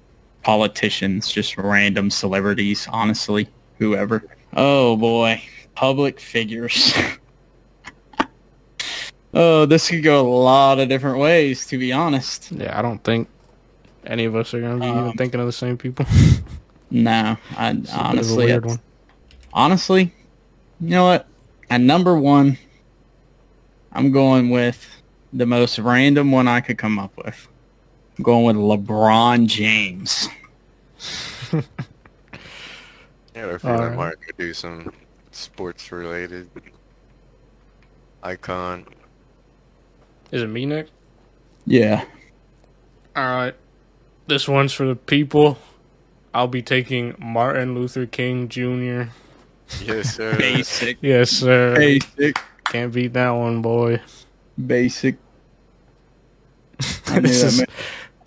Politicians, just random celebrities, honestly. Whoever. Oh boy. Public figures. oh, this could go a lot of different ways, to be honest. Yeah, I don't think any of us are gonna be even Um, thinking of the same people. No, I It's a bit of a honestly, weird one. honestly, you know what? At number one, I'm going with the most random one I could come up with. I'm going with LeBron James. yeah. If you're Alright. Mark, could do some sports related icon. Is it me, Nick? Yeah. All right. This one's for the people. I'll be taking Martin Luther King Jr. Yes, sir. Basic. Yes, sir. Basic. Can't beat that one, boy. Basic. I knew This that, is- man.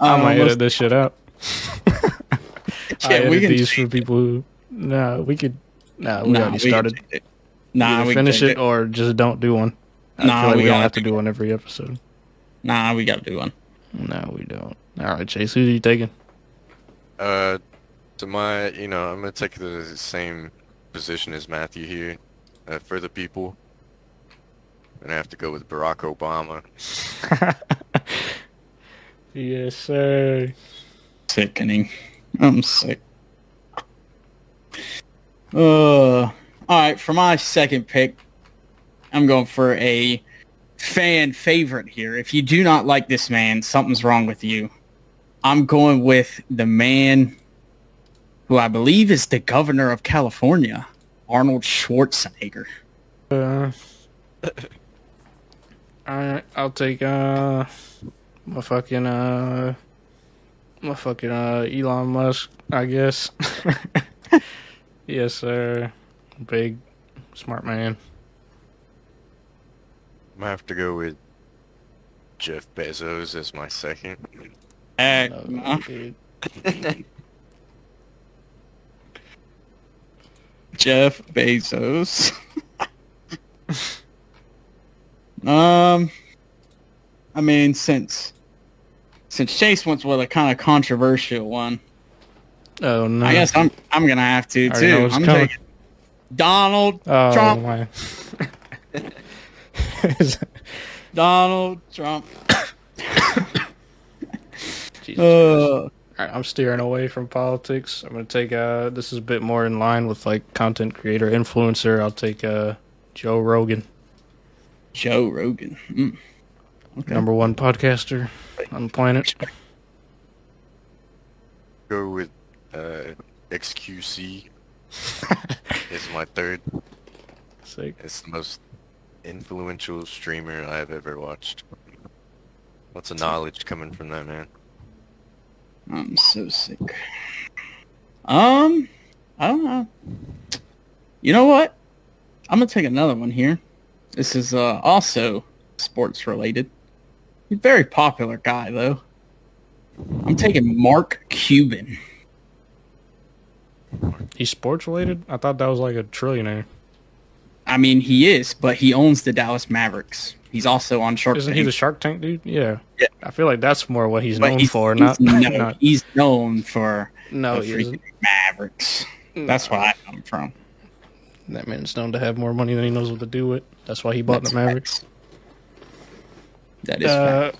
I might almost- edit this shit out. I Yeah, we edit can these for people who. Nah, we could. Nah, we Nah, already we started. can it. Nah, we finish take it or just don't do one. I Nah, feel like we we, don't have to do do one every episode. Nah, we gotta do one. No, we don't. All right, Chase, who are you taking? Uh, to my, you know, I'm gonna take the same position is Matthew here. Uh, for the people, And I'm gonna have to go with Barack Obama. yes, sir. Sickening. I'm sick. Uh, all right. For my second pick, I'm going for a fan favorite here. If you do not like this man, something's wrong with you. I'm going with the man who I believe is the governor of California, Arnold Schwarzenegger. Uh, all right, I'll take uh, my fucking uh, my fucking uh, Elon Musk, I guess. yes, sir. Big, smart man. I'm gonna have to go with Jeff Bezos as my second. Uh, No, Jeff Bezos. um, I mean, since since Chase went with a kind of controversial one, Oh no! I guess I'm I'm gonna have to I too. I'm coming. taking Donald Oh Trump. my! Donald Trump. Jesus Uh, right, I'm steering away from politics. I'm gonna take uh, this is a bit more in line with like content creator influencer. I'll take uh, Joe Rogan, Joe Rogan. Mm. Okay. number one podcaster on the planet. Go with uh, XQC is my third. Sick. It's the most influential streamer I've ever watched. Lots of knowledge coming from that man. I'm so sick. Um, I don't know. You know what? I'm gonna take another one here. This is uh, also sports related. He's a very popular guy though. I'm taking Mark Cuban. He's sports related. I thought that was like a trillionaire. I mean, he is, but he owns the Dallas Mavericks. He's also on Shark Tank. Isn't Tank. he the Shark Tank dude? Yeah. Yeah. I feel like that's more what he's but known he's, for. he's- Not, no, not he's known for no. the He freaking isn't. Mavericks. That's where I come from. That man's known to have more money than he knows what to do with. That's why he bought That's the Mavericks. facts. That is fact. Uh,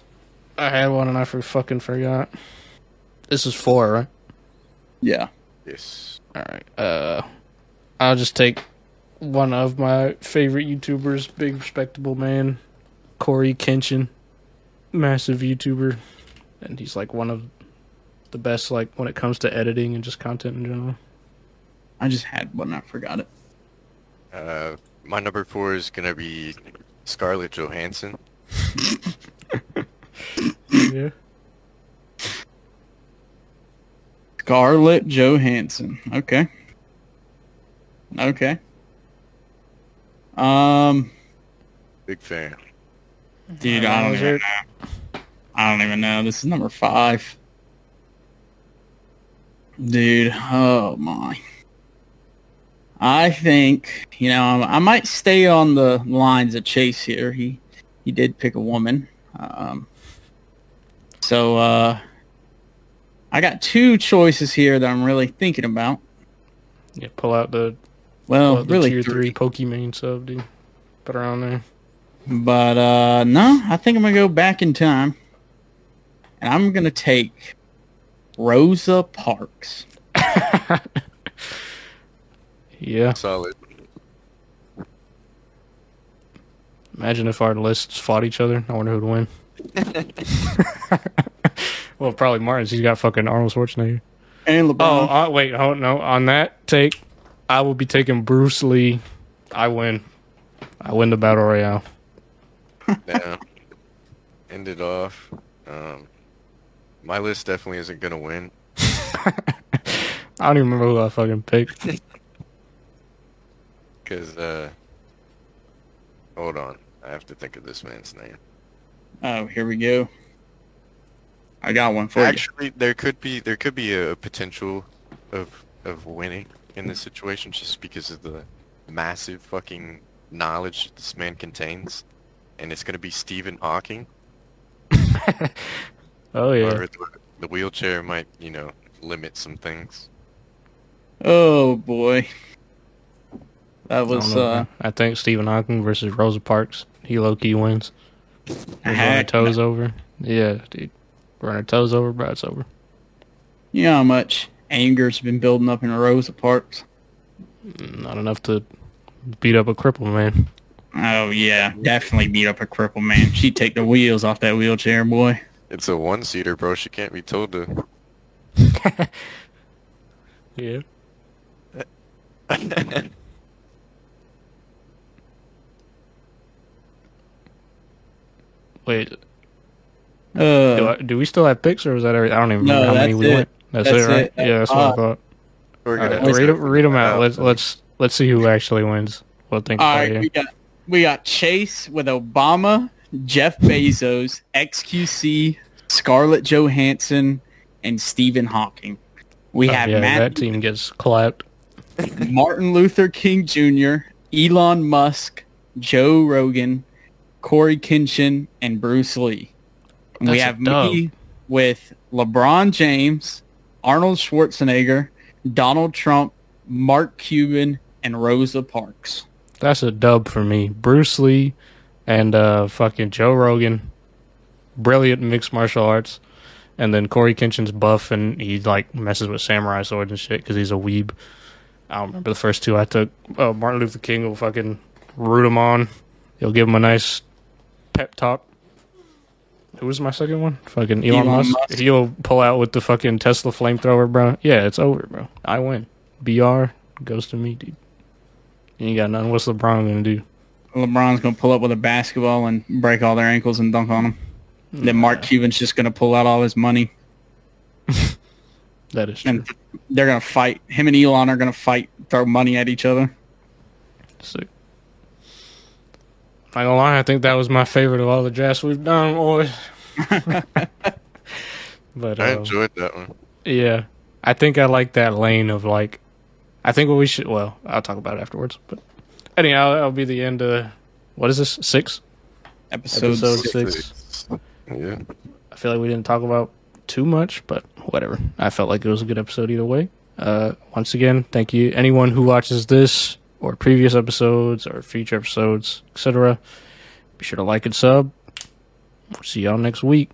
I had one and I for fucking forgot. This is four, right? Yeah. Yes. All right. Uh, I'll just take one of my favorite YouTubers, big respectable man, Cory Kenshin, massive YouTuber, and he's like one of the best, like when it comes to editing and just content in general. I just had one. I forgot it. Uh, my number four is gonna be Scarlett Johansson. yeah. Scarlett Johansson. Okay. Okay. Um, Big fan. Dude, I don't even know. I don't even know. This is number five. Dude, oh my. I think, you know, I might stay on the lines of Chase here. He he did pick a woman. Um, so uh, I got two choices here that I'm really thinking about. Yeah. Pull out the, Well, out the really tier three. three Pokimane sub, dude. Put her on there. But uh no, I think I'm gonna go back in time. And I'm gonna take Rosa Parks. Yeah. Solid. Imagine if our lists fought each other. I wonder who'd win. well, probably Martin's. He's got fucking Arnold Schwarzenegger. And LeBron. Oh, LeBron. uh, wait, oh no. On that take, I will be taking Bruce Lee. I win. I win the battle royale. Yeah. End it off. Um, my list definitely isn't gonna win. I don't even remember who I fucking picked. Cause uh, hold on, I have to think of this man's name. oh, here we go. I got one for you. Actually, there could be there could be a potential of of winning. in this situation just because of the massive fucking knowledge this man contains, and it's gonna be Stephen Hawking. Oh yeah. Or the, the wheelchair might, you know, limit some things. Oh boy, that I was know, uh, man. I think Stephen Hawking versus Rosa Parks. He low key wins. They run her heck toes over. Yeah, dude. Run her toes over, bro. It's over. you know how much anger's been building up in Rosa Parks. Not enough to beat up a cripple, man. Oh yeah, definitely beat up a cripple man. She'd take the wheels off that wheelchair, boy. It's a one-seater, bro. She can't be told to. Yeah. Wait, do, Uh, I, do we still have picks, or is that? Every, I don't even No, remember how many we it. went. That's, That's it, right? it. Yeah, that's what I Uh, thought. We're gonna right, read, read them out. Let's let's let's see who actually wins. We'll think all about we got we got Chase with Obama, Jeff Bezos, XQC, Scarlett Johansson, and Stephen Hawking. We Oh, have yeah, Matt that team gets clapped. Martin Luther King Jr., Elon Musk, Joe Rogan, Cory Kenshin, and Bruce Lee. And we That's a have me with LeBron James, Arnold Schwarzenegger, Donald Trump, Mark Cuban, and Rosa Parks. That's a dub for me. Bruce Lee and uh, fucking Joe Rogan, brilliant mixed martial arts, and then Cory Kenshin's buff and he like messes with samurai swords and shit because he's a weeb. I don't remember the first two I took. Uh, Martin Luther King will fucking root him on. He'll give him a nice pep talk. Who was my second one? Fucking Elon, Elon Musk. Musk. He'll pull out with the fucking Tesla flamethrower, bro. Yeah, it's over, bro. I win. BR goes to me, dude. You ain't got nothing. What's LeBron gonna do? LeBron's going to pull up with a basketball and break all their ankles and dunk on them. Then Mark Cuban's just going to pull out all his money. That is true. And they're going to fight. Him and Elon are going to fight, throw money at each other. Sick. I don't lie, I think that was my favorite of all the drafts we've done, boys. but I uh, enjoyed that one. yeah, I think I like that lane of like. I think what we should. Well, I'll talk about it afterwards. But anyhow, that'll be the end of what is this six? Episode, Episode six. six. Yeah. I feel like we didn't talk about too much, but whatever. I felt like it was a good episode either way. Uh, once again, thank you anyone who watches this or previous episodes or future episodes, etc. Be sure to like and sub. We'll see y'all next week.